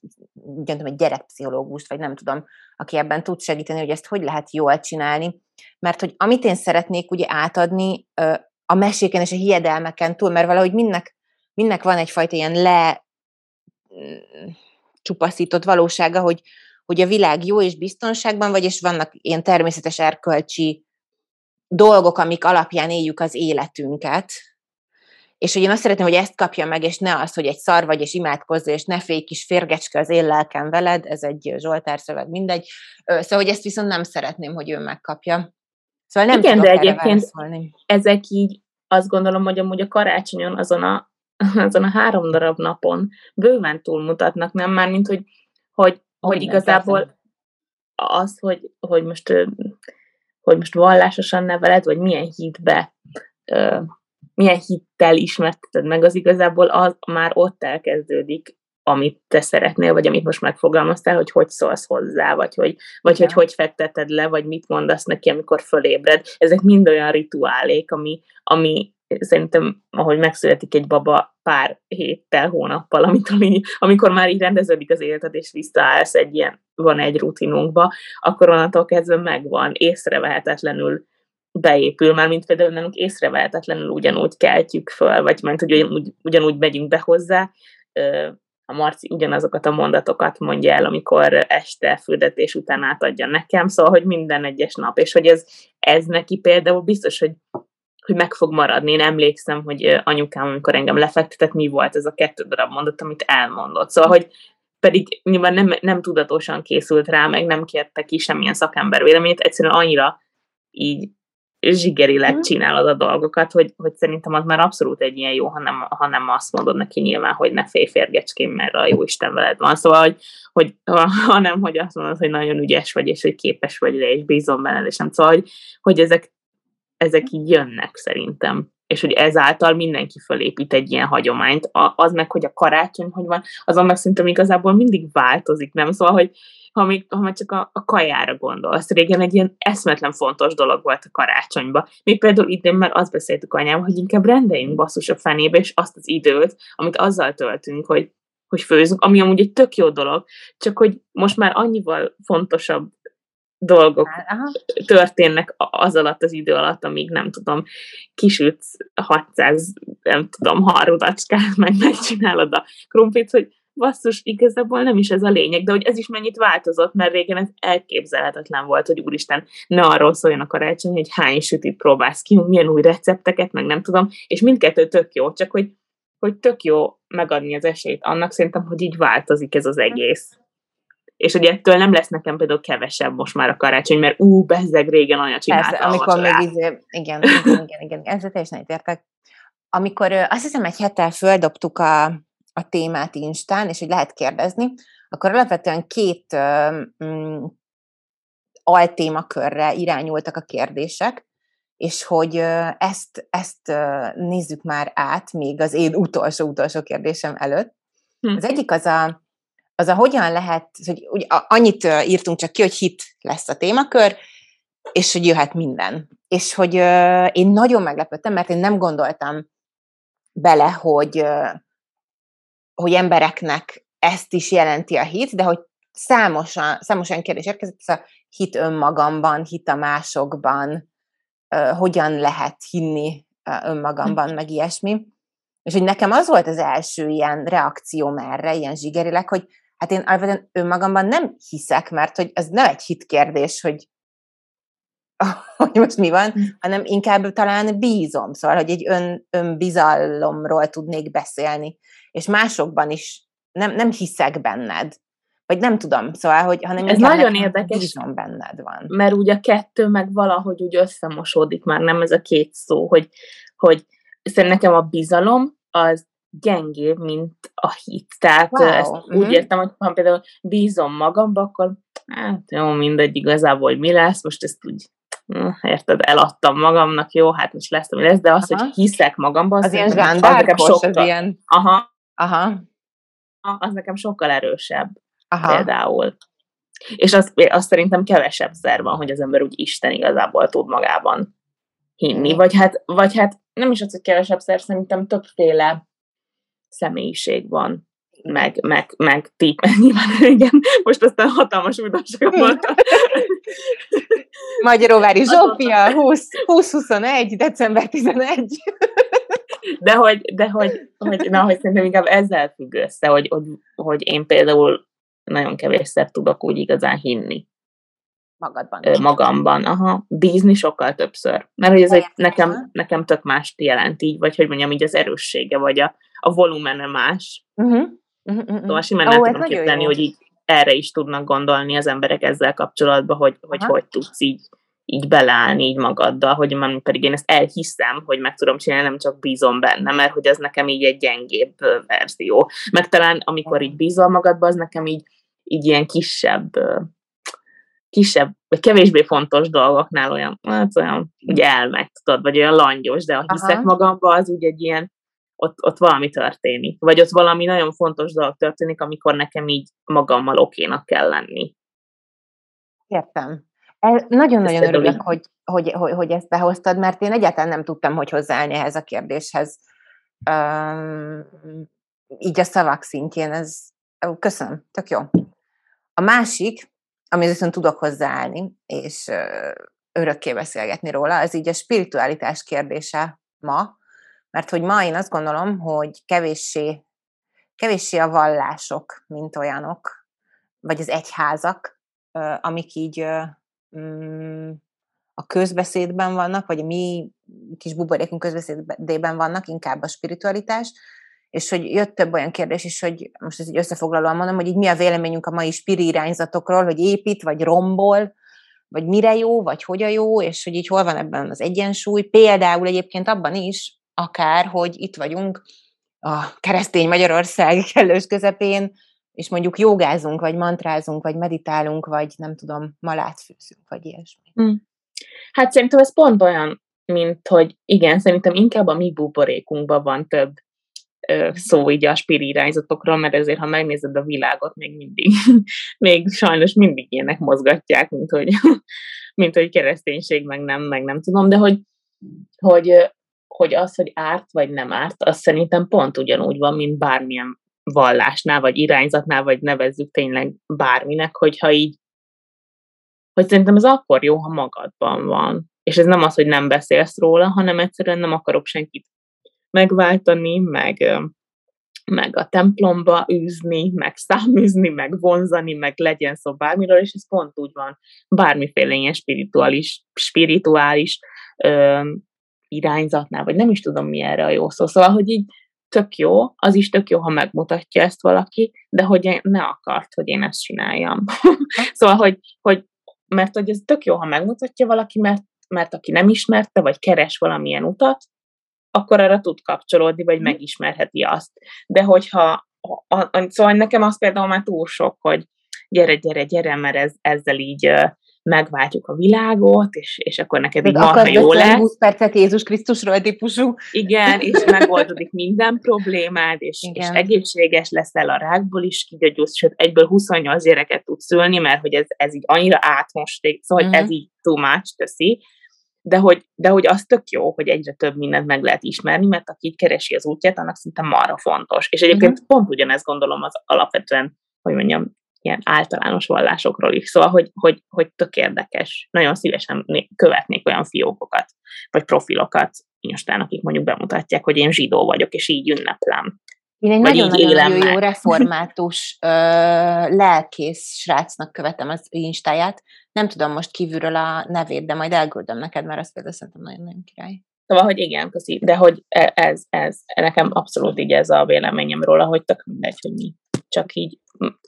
tudom, egy gyerekpszichológust, vagy nem tudom, aki ebben tud segíteni, hogy ezt hogy lehet jól csinálni. Mert hogy amit én szeretnék ugye átadni a meséken és a hiedelmeken túl, mert valahogy mindnek, mindnek van egyfajta ilyen le mm, csupaszított valósága, hogy, hogy a világ jó és biztonságban vagy, és vannak ilyen természetes erkölcsi dolgok, amik alapján éljük az életünket, és hogy én azt szeretném, hogy ezt kapja meg, és ne az, hogy egy szar vagy, és imádkozzél, és ne félj kis férgecske az én lelkem veled, ez egy Zsoltár szöveg, mindegy. Szóval, hogy ezt viszont nem szeretném, hogy ő megkapja. Szóval nem Igen, de egyébként ezek így azt gondolom, hogy amúgy a karácsonyon azon a, azon a három darab napon bőven túlmutatnak, nem? Már, mint hogy, hogy, hogy igazából persze. az, hogy, hogy most hogy most vallásosan neveled, vagy milyen hitbe, milyen hittel ismerteted meg, az igazából az már ott elkezdődik, amit te szeretnél, vagy amit most megfogalmaztál, hogy hogy szólsz hozzá, vagy hogy vagy, ja. hogy, hogy fekteted le, vagy mit mondasz neki, amikor fölébred. Ezek mind olyan rituálék, ami, ami szerintem, ahogy megszületik egy baba pár héttel, hónappal, amikor, amikor már így rendeződik az életed, és visszaállsz egy ilyen, van egy rutinunkba, akkor onnantól kezdve megvan, észrevehetetlenül beépül, már mint például nálunk észrevehetetlenül ugyanúgy keltjük föl, vagy mert ugyanúgy, ugyanúgy megyünk be hozzá, a Marci ugyanazokat a mondatokat mondja el, amikor este fürdetés után átadja nekem, szóval, hogy minden egyes nap, és hogy ez, ez neki például biztos, hogy hogy meg fog maradni. Én emlékszem, hogy anyukám, amikor engem lefektetett, mi volt ez a kettő darab mondat, amit elmondott. Szóval, hogy pedig nyilván nem, nem tudatosan készült rá, meg nem kérte ki semmilyen szakember véleményét, egyszerűen annyira így zsigerileg mm. csinálod a dolgokat, hogy, hogy szerintem az már abszolút egy ilyen jó, hanem, hanem azt mondod neki nyilván, hogy ne félj férgecském, mert a jó Isten veled van. Szóval, hogy, hogy, hanem, hogy azt mondod, hogy nagyon ügyes vagy, és hogy képes vagy rá, és bízom benned, és nem szóval, hogy, hogy ezek, ezek így jönnek szerintem. És hogy ezáltal mindenki fölépít egy ilyen hagyományt. A, az meg, hogy a karácsony hogy van, azon meg szerintem igazából mindig változik, nem? Szóval, hogy ha, még, ha már csak a, a kajára gondolsz, régen egy ilyen eszmetlen fontos dolog volt a karácsonyba. Mi például idén már azt beszéltük anyám, hogy inkább rendeljünk basszus a fenébe, és azt az időt, amit azzal töltünk, hogy hogy főzünk, ami amúgy egy tök jó dolog, csak hogy most már annyival fontosabb dolgok Aha. történnek az alatt az idő alatt, amíg nem tudom, kisütsz 600, nem tudom, harudacskát, meg megcsinálod a krumplit, hogy basszus, igazából nem is ez a lényeg, de hogy ez is mennyit változott, mert régen ez elképzelhetetlen volt, hogy úristen, ne arról szóljon a karácsony, hogy hány sütit próbálsz ki, milyen új recepteket, meg nem tudom, és mindkettő tök jó, csak hogy, hogy tök jó megadni az esélyt annak, szerintem, hogy így változik ez az egész és hogy ettől nem lesz nekem például kevesebb most már a karácsony, mert ú, bezzeg régen olyan csinálta Persze, amikor még izé, igen, igen, igen, igen, ezzel teljesen értek. Amikor azt hiszem egy hettel földobtuk a, a témát Instán, és hogy lehet kérdezni, akkor alapvetően két um, altémakörre irányultak a kérdések, és hogy ezt, ezt nézzük már át még az én utolsó-utolsó kérdésem előtt. Hm. Az egyik az a, az a hogyan lehet, hogy ugye, annyit írtunk csak ki, hogy hit lesz a témakör, és hogy jöhet minden. És hogy én nagyon meglepődtem, mert én nem gondoltam bele, hogy, hogy embereknek ezt is jelenti a hit, de hogy számosan, számosan kérdés érkezett, ez a hit önmagamban, hit a másokban, hogyan lehet hinni önmagamban, meg ilyesmi. És hogy nekem az volt az első ilyen reakcióm erre, ilyen zsigerileg, hogy Hát én alapvetően önmagamban nem hiszek, mert hogy ez nem egy hitkérdés, hogy, hogy most mi van, hm. hanem inkább talán bízom, szóval, hogy egy ön, önbizalomról tudnék beszélni, és másokban is nem, nem hiszek benned, vagy nem tudom, szóval, hogy hanem Ez nagyon érdekes, bízom benned van. Mert ugye a kettő meg valahogy úgy összemosódik már, nem ez a két szó, hogy, hogy szerintem nekem a bizalom az gyengébb, mint a hit. Tehát wow. ezt mm-hmm. úgy értem, hogy ha például bízom magamba, akkor hát jó, mindegy igazából, hogy mi lesz, most ezt úgy hm, érted, eladtam magamnak, jó, hát most lesz, ami lesz, de az, Aha. hogy hiszek magamba, az, az ilyen zsándárkos, az ilyen... Aha. Aha. Az nekem sokkal erősebb Aha. például. És azt, azt szerintem kevesebb szer van, hogy az ember úgy Isten igazából tud magában hinni. Vagy hát, vagy hát nem is az, hogy kevesebb szer, szerintem többféle személyiség van, meg, meg, meg ti, nyilván igen, most aztán hatalmas újdonság volt. Magyaróvári Zsófia, 20-21, december 11. De hogy, de hogy, hogy, na, hogy szerintem inkább ezzel függ össze, hogy, hogy, hogy én például nagyon kevésszer tudok úgy igazán hinni. Magadban. Magamban, aha. Bízni sokkal többször. Mert hogy ez egy, nekem, nekem tök mást jelent így, vagy hogy mondjam, így az erőssége, vagy a, a volumene más. Uh-huh. Uh-huh. Szóval simán oh, tudom képzelni, hogy így erre is tudnak gondolni az emberek ezzel kapcsolatban, hogy hogy, hogy tudsz így, így beleállni így magaddal, hogy man, pedig én ezt elhiszem, hogy meg tudom csinálni, nem csak bízom benne, mert hogy ez nekem így egy gyengébb verzió. Meg talán amikor így bízol magadba, az nekem így, így ilyen kisebb kisebb, vagy kevésbé fontos dolgoknál olyan, hát olyan, úgy elmegy, tudod, vagy olyan langyos, de ha hiszek Aha. magamba, az úgy egy ilyen, ott, ott valami történik. Vagy ott valami nagyon fontos dolog történik, amikor nekem így magammal okénak kell lenni. Értem. Nagyon-nagyon örülök, hogy, hogy, hogy, hogy ezt behoztad, mert én egyáltalán nem tudtam, hogy hozzáállni ehhez a kérdéshez. Um, így a szavak szintjén, ez köszönöm, tök jó. A másik, ami viszont tudok hozzáállni, és örökké beszélgetni róla, az így a spiritualitás kérdése ma, mert hogy ma én azt gondolom, hogy kevéssé, kevéssé a vallások, mint olyanok, vagy az egyházak, amik így mm, a közbeszédben vannak, vagy a mi kis buborékunk közbeszédében vannak, inkább a spiritualitás, és hogy jött több olyan kérdés is, hogy most ez így összefoglalóan mondom, hogy így mi a véleményünk a mai spiri irányzatokról, hogy épít, vagy rombol, vagy mire jó, vagy hogyan jó, és hogy így hol van ebben az egyensúly. Például egyébként abban is, akár, hogy itt vagyunk a keresztény Magyarország kellős közepén, és mondjuk jogázunk, vagy mantrázunk, vagy meditálunk, vagy nem tudom, malát főzünk, vagy ilyesmi. Hmm. Hát szerintem ez pont olyan mint hogy igen, szerintem inkább a mi buborékunkban van több szó így a spiri irányzatokról, mert ezért, ha megnézed a világot, még mindig, még sajnos mindig ilyenek mozgatják, mint hogy, mint hogy kereszténység, meg nem, meg nem tudom, de hogy, hogy, hogy az, hogy árt vagy nem árt, az szerintem pont ugyanúgy van, mint bármilyen vallásnál, vagy irányzatnál, vagy nevezzük tényleg bárminek, hogyha így, hogy szerintem ez akkor jó, ha magadban van. És ez nem az, hogy nem beszélsz róla, hanem egyszerűen nem akarok senkit megváltani, meg, meg a templomba űzni, meg száműzni, meg vonzani, meg legyen szó bármiről, és ez pont úgy van bármiféle ilyen spirituális, spirituális ö, irányzatnál, vagy nem is tudom, mi erre a jó szó. Szóval, hogy így tök jó, az is tök jó, ha megmutatja ezt valaki, de hogy ne akart, hogy én ezt csináljam. szóval, hogy, hogy mert hogy ez tök jó, ha megmutatja valaki, mert, mert aki nem ismerte, vagy keres valamilyen utat, akkor arra tud kapcsolódni, vagy mhm. megismerheti azt. De hogyha, a, a, szóval nekem az például már túl sok, hogy gyere, gyere, gyere, mert ez, ezzel így megváltjuk a világot, és, és akkor neked így marha jó lesz. 20 percet Jézus Krisztusról típusú. Igen, és megoldódik minden problémád, és, és egészséges leszel a rákból is, kigyógyulsz, sőt, egyből 28 gyereket tudsz szülni, mert hogy ez, ez így annyira átmosték, szóval mm-hmm. ez így too much teszi, de hogy, de hogy az tök jó, hogy egyre több mindent meg lehet ismerni, mert aki így keresi az útját, annak szinte marra fontos. És egyébként uh-huh. pont ugyanezt gondolom az alapvetően, hogy mondjam, ilyen általános vallásokról is. Szóval, hogy, hogy, hogy tök érdekes. Nagyon szívesen követnék olyan fiókokat, vagy profilokat, Instán, akik mondjuk bemutatják, hogy én zsidó vagyok, és így ünneplem. Én egy nagyon-nagyon jó református ö, lelkész srácnak követem az Instáját. Nem tudom most kívülről a nevét, de majd elküldöm neked, mert azt például szerintem nagyon-nagyon király. Szóval, hogy igen, köszi, de hogy e, ez, ez, nekem abszolút így ez a véleményem róla, hogy tök mindegy, hogy mi. Csak így,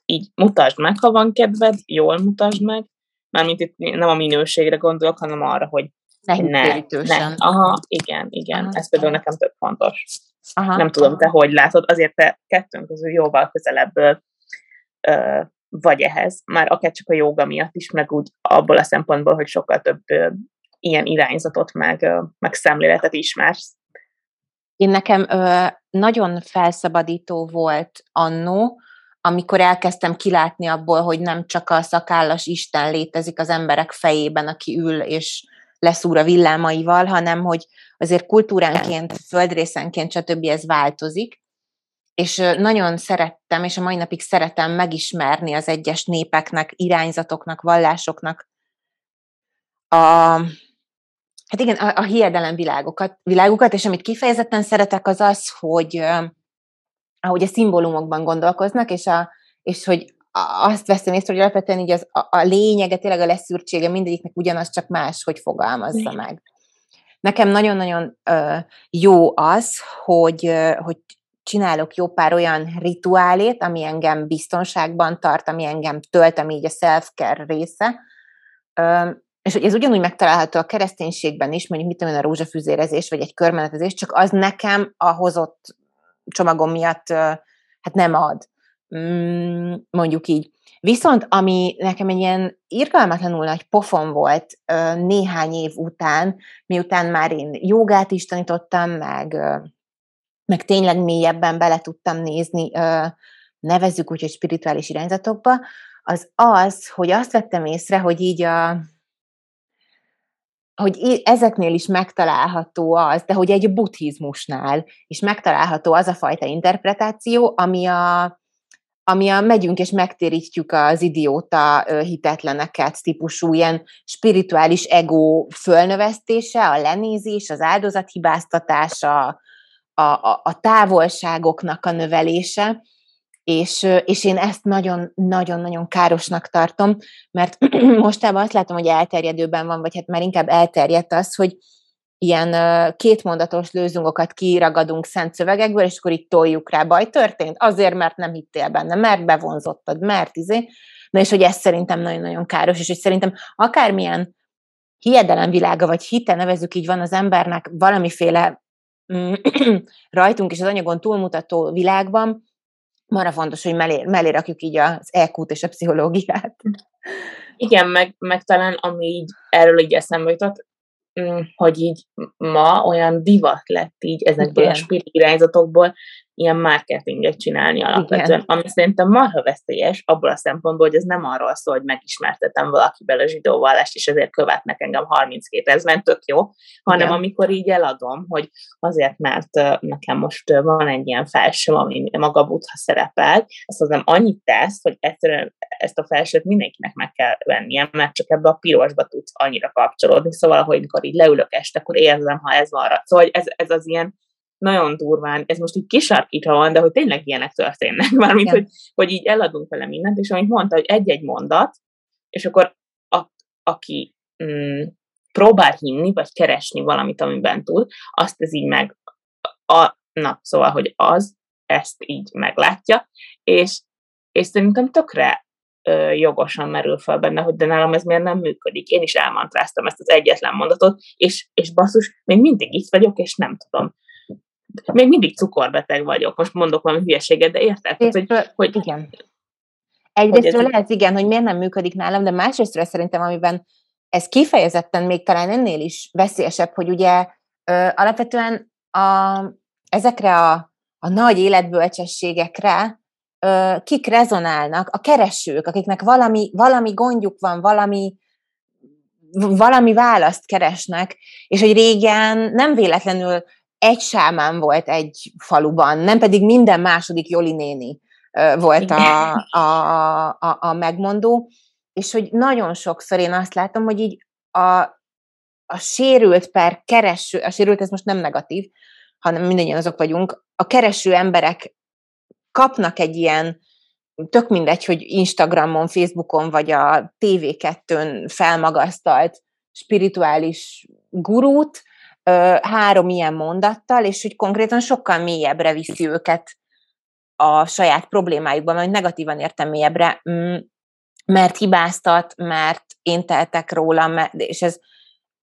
így mutasd meg, ha van kedved, jól mutasd meg, mármint itt nem a minőségre gondolok, hanem arra, hogy ne, ne. Aha, igen, igen, Aha. ez például nekem tök fontos. Aha. Nem tudom, te hogy látod, azért te kettőnk közül jóval közelebb ö, vagy ehhez, már akár csak a joga miatt is, meg úgy abból a szempontból, hogy sokkal több ö, ilyen irányzatot, meg, ö, meg szemléletet ismersz. Én nekem ö, nagyon felszabadító volt annó, amikor elkezdtem kilátni abból, hogy nem csak a szakállas Isten létezik az emberek fejében, aki ül és leszúr a villámaival, hanem hogy azért kultúránként, földrészenként, stb. ez változik, és nagyon szerettem, és a mai napig szeretem megismerni az egyes népeknek, irányzatoknak, vallásoknak a, hát igen, a, a hiedelem világokat, világokat, és amit kifejezetten szeretek, az az, hogy ahogy a szimbólumokban gondolkoznak, és, a, és hogy azt veszem észre, hogy alapvetően így az, a, a lényege, tényleg a leszűrtsége mindegyiknek ugyanaz, csak más, hogy fogalmazza meg. Nekem nagyon-nagyon ö, jó az, hogy, ö, hogy csinálok jó pár olyan rituálét, ami engem biztonságban tart, ami engem tölt, ami így a self-care része. Ö, és hogy ez ugyanúgy megtalálható a kereszténységben is, mondjuk mit tudom a rózsafüzérezés, vagy egy körmenetezés, csak az nekem a hozott csomagom miatt hát nem ad. Mm, mondjuk így. Viszont ami nekem egy ilyen irgalmatlanul nagy pofon volt néhány év után, miután már én jogát is tanítottam, meg, meg tényleg mélyebben bele tudtam nézni, nevezzük úgy, hogy spirituális irányzatokba, az az, hogy azt vettem észre, hogy így a, hogy ezeknél is megtalálható az, de hogy egy buddhizmusnál is megtalálható az a fajta interpretáció, ami a, ami a megyünk és megtérítjük az idióta hitetleneket típusú ilyen spirituális ego fölnövesztése, a lenézés, az áldozathibáztatása, a, a, a távolságoknak a növelése, és, és én ezt nagyon-nagyon-nagyon károsnak tartom, mert mostában azt látom, hogy elterjedőben van, vagy hát már inkább elterjedt az, hogy ilyen kétmondatos lőzungokat kiragadunk szent szövegekből, és akkor itt toljuk rá, baj történt? Azért, mert nem hittél benne, mert bevonzottad, mert izé. Na és hogy ez szerintem nagyon-nagyon káros, és hogy szerintem akármilyen hiedelemvilága, vagy hite nevezük így van az embernek valamiféle mm, rajtunk és az anyagon túlmutató világban, marra fontos, hogy mellé, mellé rakjuk így az eq és a pszichológiát. Igen, meg, meg talán ami így erről így eszembe jutott, hogy így ma olyan divat lett így ezekből Igen. a spirit irányzatokból ilyen marketinget csinálni alapvetően, Igen. ami szerintem marha veszélyes abból a szempontból, hogy ez nem arról szól, hogy megismertetem valakivel a zsidó vallást, és ezért követnek engem 32 ezeren, tök jó, hanem Igen. amikor így eladom, hogy azért, mert nekem most van egy ilyen felső, ami maga butha szerepel, azt az nem annyit tesz, hogy egyszerűen ezt a felsőt mindenkinek meg kell vennie, mert csak ebbe a pirosba tudsz annyira kapcsolódni, szóval, hogy amikor így leülök este, akkor érzem, ha ez van rá. Szóval ez, ez az ilyen nagyon durván, ez most így kisarkítva van, de hogy tényleg ilyenek történnek, mármint, hogy, hogy így eladunk vele mindent, és amit mondta, hogy egy-egy mondat, és akkor a, aki mm, próbál hinni, vagy keresni valamit, amiben tud, azt ez így meg, a, na, szóval, hogy az ezt így meglátja, és, és szerintem tökre ö, jogosan merül fel benne, hogy de nálam ez miért nem működik. Én is elmantráztam ezt az egyetlen mondatot, és, és basszus, még mindig itt vagyok, és nem tudom még mindig cukorbeteg vagyok, most mondok valami hülyeséget, de érted? Tehát, hogy, hogy, igen. Egyrésztről ez... lehet, igen, hogy miért nem működik nálam, de másrésztről szerintem, amiben ez kifejezetten még talán ennél is veszélyesebb, hogy ugye ö, alapvetően a, ezekre a, a nagy életbölcsességekre ö, kik rezonálnak? A keresők, akiknek valami, valami gondjuk van, valami, valami választ keresnek, és hogy régen nem véletlenül egy sámán volt egy faluban, nem pedig minden második Joli néni volt a, a, a, a megmondó, és hogy nagyon sokszor én azt látom, hogy így a, a sérült per kereső, a sérült ez most nem negatív, hanem mindannyian azok vagyunk, a kereső emberek kapnak egy ilyen, tök mindegy, hogy Instagramon, Facebookon, vagy a TV2-n felmagasztalt spirituális gurút, három ilyen mondattal, és hogy konkrétan sokkal mélyebbre viszi őket a saját problémájukban, vagy negatívan értem mélyebbre, mm, mert hibáztat, mert én teltek róla, és ez,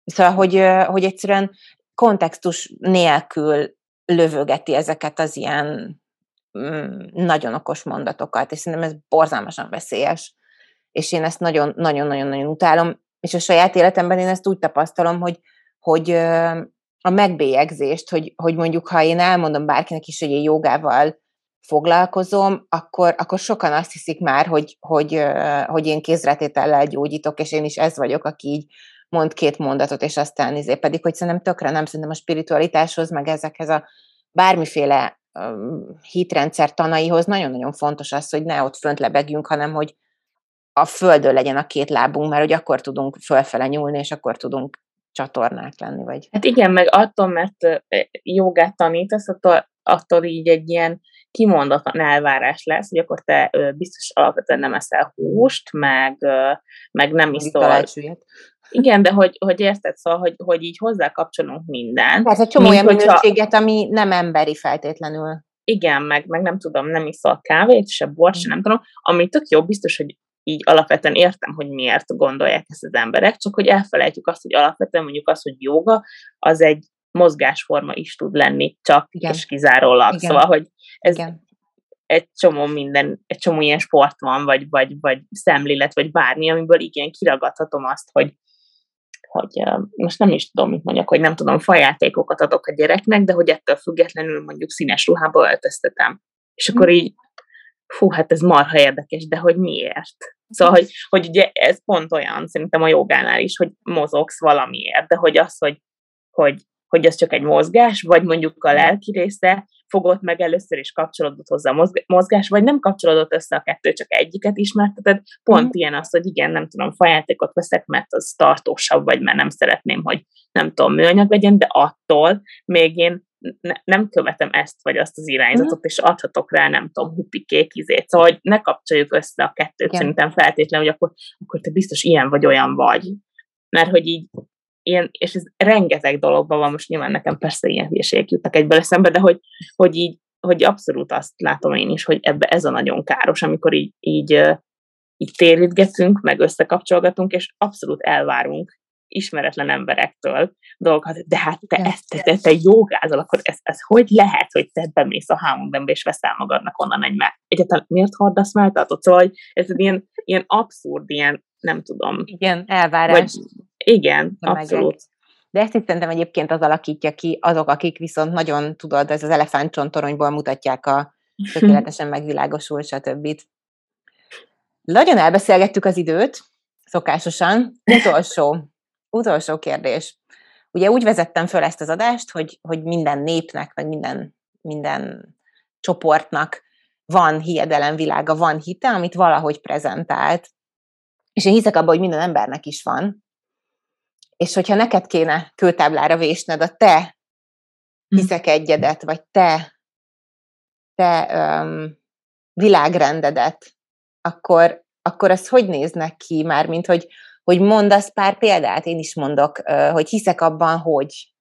szóval, hogy, hogy egyszerűen kontextus nélkül lövögeti ezeket az ilyen mm, nagyon okos mondatokat, és szerintem ez borzalmasan veszélyes, és én ezt nagyon-nagyon-nagyon utálom, és a saját életemben én ezt úgy tapasztalom, hogy hogy a megbélyegzést, hogy, hogy mondjuk, ha én elmondom bárkinek is, hogy én jogával foglalkozom, akkor, akkor sokan azt hiszik már, hogy, hogy, hogy én kézretétellel gyógyítok, és én is ez vagyok, aki így mond két mondatot, és aztán izé, pedig, hogy szerintem tökre nem, szerintem a spiritualitáshoz, meg ezekhez a bármiféle um, hitrendszer tanaihoz nagyon-nagyon fontos az, hogy ne ott fönt lebegjünk, hanem hogy a földön legyen a két lábunk, mert hogy akkor tudunk fölfele nyúlni, és akkor tudunk csatornák lenni, vagy... Hát igen, meg attól, mert jogát tanítasz, attól, attól így egy ilyen kimondottan elvárás lesz, hogy akkor te biztos alapvetően nem eszel húst, meg, meg nem iszol... Igen, de hogy, hogy érted, szóval, hogy, hogy így hozzá kapcsolunk mindent. Ez egy csomó olyan minőséget, ami nem emberi feltétlenül. Igen, meg, meg nem tudom, nem iszol kávét, se bort, se mm. nem tudom, ami tök jó, biztos, hogy így alapvetően értem, hogy miért gondolják ezt az emberek, csak hogy elfelejtjük azt, hogy alapvetően mondjuk az, hogy joga, az egy mozgásforma is tud lenni, csak Igen. és kizárólag. Igen. Szóval, hogy ez Igen. egy csomó minden, egy csomó ilyen sport van, vagy, vagy, vagy szemlélet, vagy bármi, amiből igen kiragadhatom azt, hogy, hogy most nem is tudom, mit mondjak, hogy nem tudom, fajátékokat adok a gyereknek, de hogy ettől függetlenül mondjuk színes ruhába öltöztetem. És akkor hm. így fú, hát ez marha érdekes, de hogy miért? Szóval, hogy, hogy ugye ez pont olyan, szerintem a jogánál is, hogy mozogsz valamiért, de hogy az, hogy, hogy, hogy ez csak egy mozgás, vagy mondjuk a lelki része fogott meg először is kapcsolódott hozzá a mozgás, vagy nem kapcsolódott össze a kettő, csak egyiket ismerteted, pont mm. ilyen az, hogy igen, nem tudom, fajátékot veszek, mert az tartósabb, vagy mert nem szeretném, hogy nem tudom, műanyag legyen, de attól még én ne, nem követem ezt vagy azt az irányzatot, uh-huh. és adhatok rá, nem tudom, hupikék izét. Szóval, hogy ne kapcsoljuk össze a kettőt Igen. szerintem feltétlenül, hogy akkor, akkor te biztos ilyen vagy olyan vagy. Mert hogy így ilyen, és ez rengeteg dologban van, most nyilván nekem persze ilyen hülyeségek jutnak egyből eszembe, de hogy, hogy így, hogy abszolút azt látom én is, hogy ebbe ez a nagyon káros, amikor így, így, így térítgetünk, meg összekapcsolgatunk, és abszolút elvárunk ismeretlen emberektől dolgokat, de hát te, ezt, te, te, te jogázol, akkor ez, ez hogy lehet, hogy te bemész a hámondembe és veszel magadnak onnan egy meg. Egyáltalán miért hordasz melltartót? Szóval hogy ez ilyen, ilyen abszurd, ilyen nem tudom. Igen, elvárás. Vagy, igen, abszolút. De ezt is szerintem egyébként az alakítja ki azok, akik viszont nagyon, tudod, ez az elefántcsontoronyból mutatják a tökéletesen megvilágosult, stb. Nagyon elbeszélgettük az időt, szokásosan. Utolsó, utolsó kérdés. Ugye úgy vezettem föl ezt az adást, hogy, hogy minden népnek, meg minden, minden csoportnak van hiedelemvilága, van hite, amit valahogy prezentált. És én hiszek abban, hogy minden embernek is van. És hogyha neked kéne kőtáblára vésned a te hm. hiszek egyedet, vagy te, te um, világrendedet, akkor, akkor ez hogy néznek ki már, mint hogy, hogy mondasz pár példát, én is mondok, hogy hiszek abban, hogy.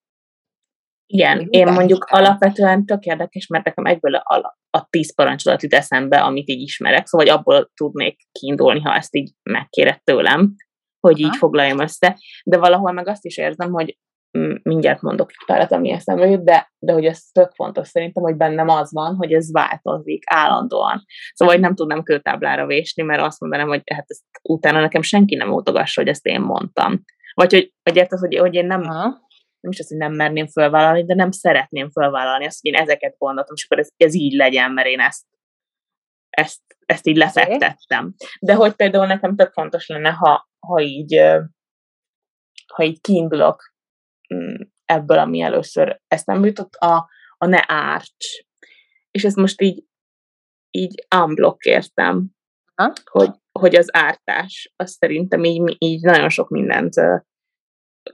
Igen, én én mondjuk hiszem. alapvetően tök érdekes, mert nekem egyből a, a tíz parancsolat jut eszembe, amit így ismerek, szóval abból tudnék kiindulni, ha ezt így megkéred tőlem, hogy így foglaljam össze, de valahol meg azt is érzem, hogy mindjárt mondok egy párat, ami eszembe jut, de, de hogy ez tök fontos szerintem, hogy bennem az van, hogy ez változik állandóan. Szóval, hogy nem tudnám kőtáblára vésni, mert azt mondanám, hogy hát ezt utána nekem senki nem utogassa, hogy ezt én mondtam. Vagy hogy, hogy érted, hogy, hogy én nem, Aha. nem is azt, hogy nem merném fölvállalni, de nem szeretném fölvállalni azt, hogy én ezeket gondoltam, és akkor ez, ez így legyen, mert én ezt, ezt, ezt így lefektettem. De hogy például nekem tök fontos lenne, ha, ha így ha így kiindulok ebből, ami először eszembe jutott, a, a ne árts. És ezt most így, így unblock értem, ha? hogy, hogy az ártás, az szerintem így, így nagyon sok mindent uh,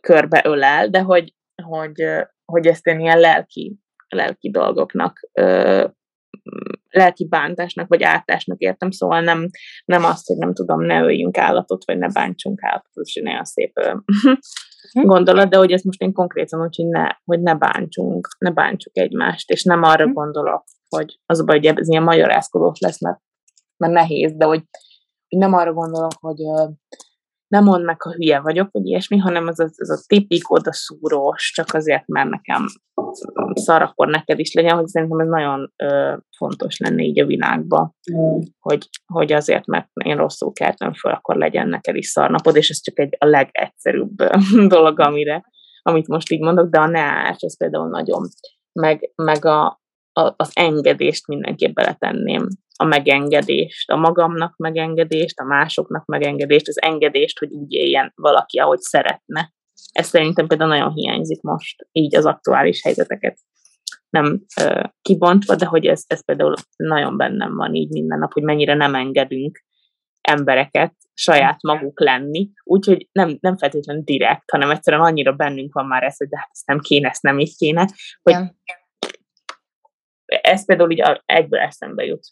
körbe ölel, de hogy, hogy, hogy ezt én ilyen lelki, lelki dolgoknak lelki bántásnak vagy ártásnak értem, szóval nem, nem azt, hogy nem tudom, ne öljünk állatot, vagy ne bántsunk állatot, és nagyon szép hm. gondolat, de hogy ezt most én konkrétan úgy, hogy ne, hogy ne bántsunk, ne bántsuk egymást, és nem arra hm. gondolok, hogy az a baj, hogy ez ilyen magyarázkodós lesz, mert, mert nehéz, de hogy, hogy nem arra gondolok, hogy nem mond meg, ha hülye vagyok, vagy ilyesmi, hanem az, az, az a tipik odaszúrós, csak azért, mert nekem szar, akkor neked is legyen, hogy szerintem ez nagyon ö, fontos lenne így a világban, mm. hogy, hogy azért, mert én rosszul keltem föl, akkor legyen neked is szarnapod, és ez csak egy a legegyszerűbb dolog, amire, amit most így mondok, de a ne ez például nagyon, meg, meg a, az engedést mindenképp beletenném a megengedést, a magamnak megengedést, a másoknak megengedést, az engedést, hogy úgy éljen valaki, ahogy szeretne. Ez szerintem például nagyon hiányzik most, így az aktuális helyzeteket nem ö, kibontva, de hogy ez, ez például nagyon bennem van így minden nap, hogy mennyire nem engedünk embereket saját maguk lenni, úgyhogy nem, nem feltétlenül direkt, hanem egyszerűen annyira bennünk van már ez, hogy de hát ezt nem kéne, ezt nem így kéne, hogy ja. Ez például így egyből eszembe jut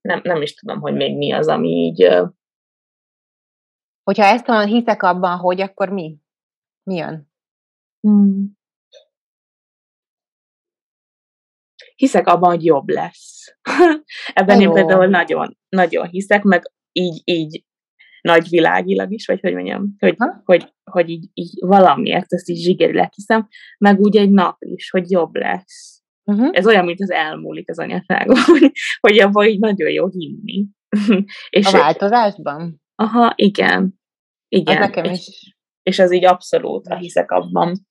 nem, nem is tudom, hogy még mi az, ami így... Hogyha ezt mondom, hiszek abban, hogy, akkor mi? Mi jön? Hmm. Hiszek abban, hogy jobb lesz. Ebben Jó. én például nagyon, nagyon hiszek, meg így, így nagyvilágilag is, vagy hogy mondjam, hogy, hogy, hogy így, így valamiért ezt így zsigerileg hiszem, meg úgy egy nap is, hogy jobb lesz. Uh-huh. Ez olyan, mint az elmúlik az anyaságon, hogy, hogy abban így nagyon jó hinni. és a változásban? Aha, igen. Igen. Az nekem is. És, és ez így abszolút, ha hiszek abban.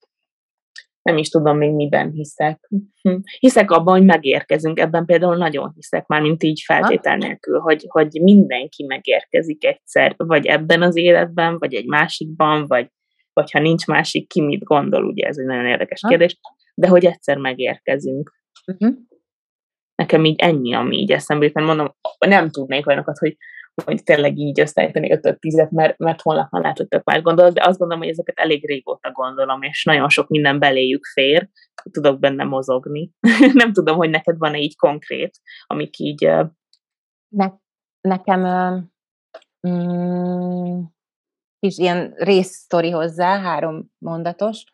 Nem is tudom még miben hiszek. Hiszek abban, hogy megérkezünk, ebben például nagyon hiszek, már mint így feltétel nélkül, hogy, hogy mindenki megérkezik egyszer, vagy ebben az életben, vagy egy másikban, vagy, vagy ha nincs másik, ki mit gondol, ugye ez egy nagyon érdekes ha? kérdés de hogy egyszer megérkezünk. Uh-huh. Nekem így ennyi, ami így eszembe jut, mert mondom, nem tudnék olyanokat, hogy, hogy tényleg így összeállítani 5 10 mert, mert holnap már lehet, hogy tök más gondolok, de azt gondolom, hogy ezeket elég régóta gondolom, és nagyon sok minden beléjük fér, tudok benne mozogni. nem tudom, hogy neked van-e így konkrét, amik így... Ne, nekem mm, is ilyen részsztori hozzá, három mondatos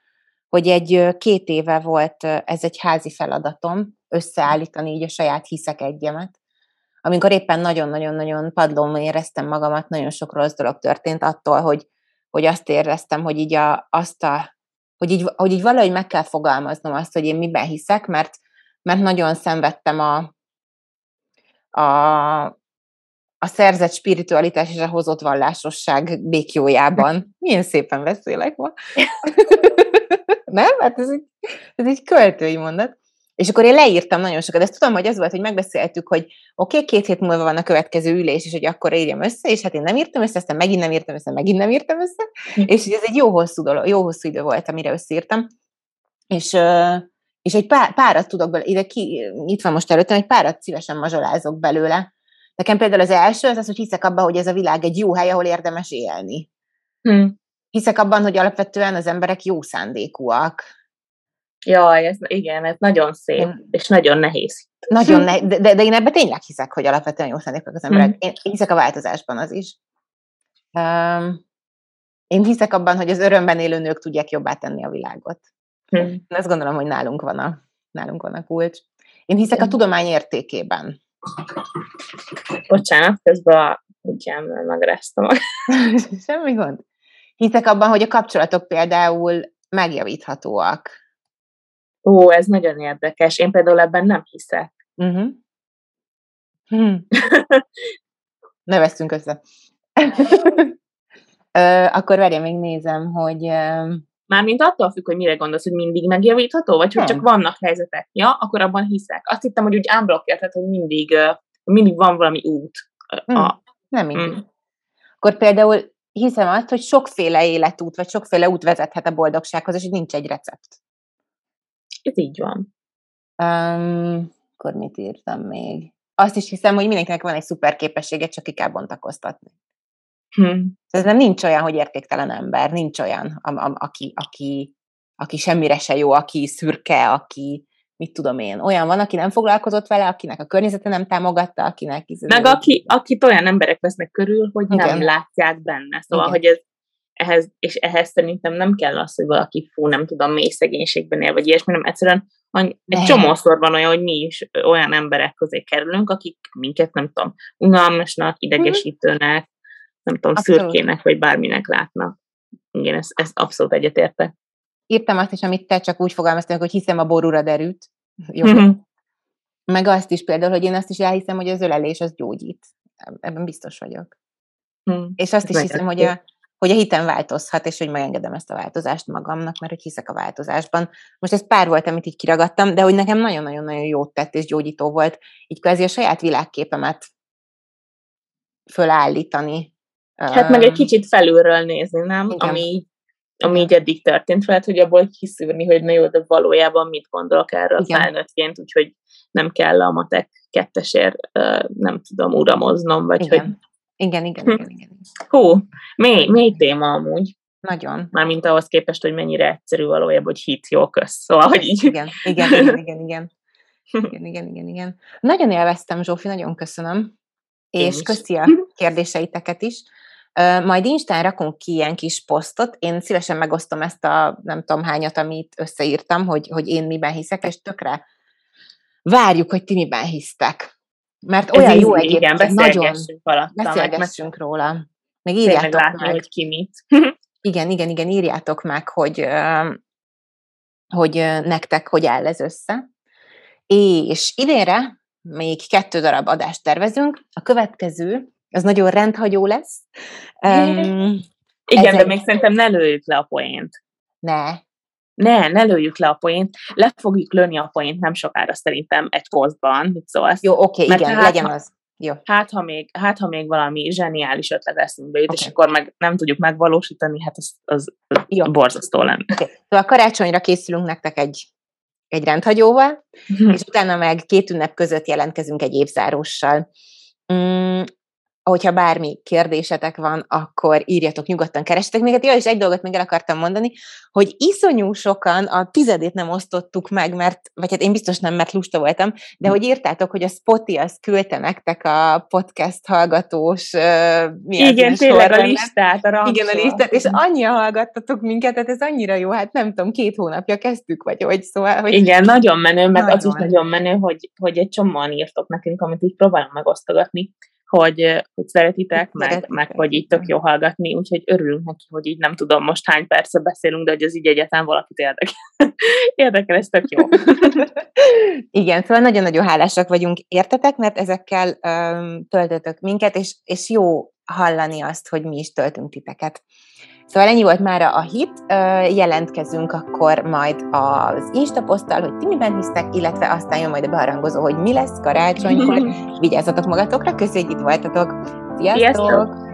hogy egy két éve volt ez egy házi feladatom, összeállítani így a saját hiszek egyemet. Amikor éppen nagyon-nagyon-nagyon padlón éreztem magamat, nagyon sok rossz dolog történt attól, hogy, hogy azt éreztem, hogy így, a, azt a, hogy, így, hogy így valahogy meg kell fogalmaznom azt, hogy én miben hiszek, mert, mert nagyon szenvedtem a, a a szerzett spiritualitás és a hozott vallásosság békjójában. Milyen szépen beszélek ma. Nem? Hát ez egy, ez egy költői mondat. És akkor én leírtam nagyon sokat, de ezt tudom, hogy az volt, hogy megbeszéltük, hogy oké, okay, két hét múlva van a következő ülés, és hogy akkor írjam össze, és hát én nem írtam össze, aztán megint nem írtam össze, megint nem írtam össze, hm. és ez egy jó hosszú dolog, jó hosszú idő volt, amire összeírtam. És, és egy pár, párat tudok belőle, ide ki, itt van most előttem, egy párat szívesen mazsolázok belőle. Nekem például az első az az, hogy hiszek abban, hogy ez a világ egy jó hely, ahol érdemes élni. Hmm. Hiszek abban, hogy alapvetően az emberek jó szándékúak. Jaj, ez, igen, ez nagyon szép, én, és nagyon nehéz. Nagyon nehéz, de, de, de én ebben tényleg hiszek, hogy alapvetően jó szándékúak az emberek. Hmm. Én, hiszek a változásban az is. Um, én hiszek abban, hogy az örömben élő nők tudják jobbá tenni a világot. Én azt gondolom, hogy nálunk van a, nálunk van a kulcs. Én hiszek a tudomány értékében. Bocsánat, közben a kutyámmal megráztam. Semmi gond. Hiszek abban, hogy a kapcsolatok például megjavíthatóak. Ó, ez nagyon érdekes. Én például ebben nem hiszek. Uh-huh. Hmm. ne veszünk össze. Akkor várj, még nézem, hogy Mármint attól függ, hogy mire gondolsz, hogy mindig megjavítható, vagy hogy csak vannak helyzetek. Ja, akkor abban hiszek. Azt hittem, hogy úgy ámblok tehát, hogy mindig, mindig van valami út. Hmm. A... Nem mindig. Hmm. Akkor például hiszem azt, hogy sokféle életút, vagy sokféle út vezethet a boldogsághoz, és hogy nincs egy recept. Ez így van. Um, akkor mit írtam még? Azt is hiszem, hogy mindenkinek van egy szuper képessége, csak ki kell bontakoztatni. Hmm. Ez nem nincs olyan, hogy értéktelen ember, nincs olyan, a, a, aki, aki, aki semmire se jó, aki szürke, aki mit tudom én, olyan van, aki nem foglalkozott vele, akinek a környezete nem támogatta, akinek... Meg aki, akit olyan emberek vesznek körül, hogy Igen. nem látják benne. Szóval, Igen. hogy ez, ehhez, és ehhez szerintem nem kell az, hogy valaki fú, nem tudom, mély szegénységben él, vagy ilyesmi, nem egyszerűen egy csomószor van olyan, hogy mi is olyan emberek közé kerülünk, akik minket nem tudom, unalmasnak, idegesítőnek, nem tudom, abszolút. szürkének, vagy bárminek látnak. Igen, ezt, ezt abszolút egyetértek. Írtam azt is, amit te csak úgy fogalmaztál, hogy hiszem a borúra derült. Jó. Mm-hmm. Meg azt is például, hogy én azt is elhiszem, hogy az ölelés az gyógyít. Ebben biztos vagyok. Mm. És azt is hiszem, hogy a, hogy a hitem változhat, és hogy megengedem ezt a változást magamnak, mert hogy hiszek a változásban. Most ez pár volt, amit így kiragadtam, de hogy nekem nagyon-nagyon-nagyon jót tett és gyógyító volt, így kvázi a saját világképemet fölállítani, Hát meg egy kicsit felülről nézni, nem? Igen. Ami, ami így eddig történt fel, hogy abból kiszűrni, hogy na jó, de valójában mit gondolok erről Igen. felnőttként, úgyhogy nem kell a matek kettesért, nem tudom, uramoznom, vagy igen. hogy... Igen, igen, igen, igen. Hú, mély, mély téma amúgy. Nagyon. Mármint ahhoz képest, hogy mennyire egyszerű valójában, hogy hit, jó, kösz. Szóval, hogy így... Igen, igen, igen, igen, igen. Igen, igen, igen, igen. Nagyon élveztem, Zsófi, nagyon köszönöm. Én és is. köszi a kérdéseiteket is. Majd Instán rakunk ki ilyen kis posztot, én szívesen megosztom ezt a nem tudom hányat, amit összeírtam, hogy, hogy én miben hiszek, és tökre várjuk, hogy ti miben hisztek. Mert olyan Ez jó egyébként, igen, beszélgessünk nagyon beszélgessünk meg, róla. Még írjátok látni, meg. hogy ki mit. igen, igen, igen, írjátok meg, hogy, hogy nektek hogy áll ez össze. És idénre még kettő darab adást tervezünk. A következő az nagyon rendhagyó lesz. Um, Igen, de még szerintem ne lőjük le a poént. Ne. Ne, ne lőjük le a poént. Le fogjuk lőni a poént nem sokára szerintem egy posztban, mit szólsz. Jó, oké, okay, igen, hát, legyen az. Jó. Hát ha, még, hát, ha még valami zseniális ötlet eszünkbe jut, okay. és akkor meg nem tudjuk megvalósítani, hát az, az Jó. borzasztó lenne. Okay. Szóval karácsonyra készülünk nektek egy, egy rendhagyóval, és utána meg két ünnep között jelentkezünk egy évzáróssal. Mm, hogyha bármi kérdésetek van, akkor írjatok nyugodtan, keresetek minket. Ja, és egy dolgot még el akartam mondani, hogy iszonyú sokan a tizedét nem osztottuk meg, mert, vagy hát én biztos nem, mert lusta voltam, de hm. hogy írtátok, hogy a Spotify az küldte nektek a podcast hallgatós uh, Igen, tényleg a listát, a Igen, a listát, és annyira hallgattatok minket, tehát ez annyira jó, hát nem tudom, két hónapja kezdtük, vagy hogy szóval. Hogy Igen, nagyon menő, meg nagyon. az is nagyon menő, hogy, hogy egy csomóan írtok nekünk, amit így próbálom megosztogatni hogy, hogy szeretitek, meg, meg hogy így tök jó hallgatni, úgyhogy örülünk neki, hogy így nem tudom most hány persze beszélünk, de hogy ez így egyáltalán valakit érdekel. érdekel, ez tök jó. Igen, szóval nagyon-nagyon hálásak vagyunk értetek, mert ezekkel um, töltötök minket, és, és jó hallani azt, hogy mi is töltünk titeket. Szóval ennyi volt már a hit, jelentkezünk akkor majd az Insta poszttal, hogy ti miben hisztek, illetve aztán jön majd a beharangozó, hogy mi lesz karácsonykor. Vigyázzatok magatokra, köszönjük, hogy itt voltatok. Sziasztok! Sziasztok!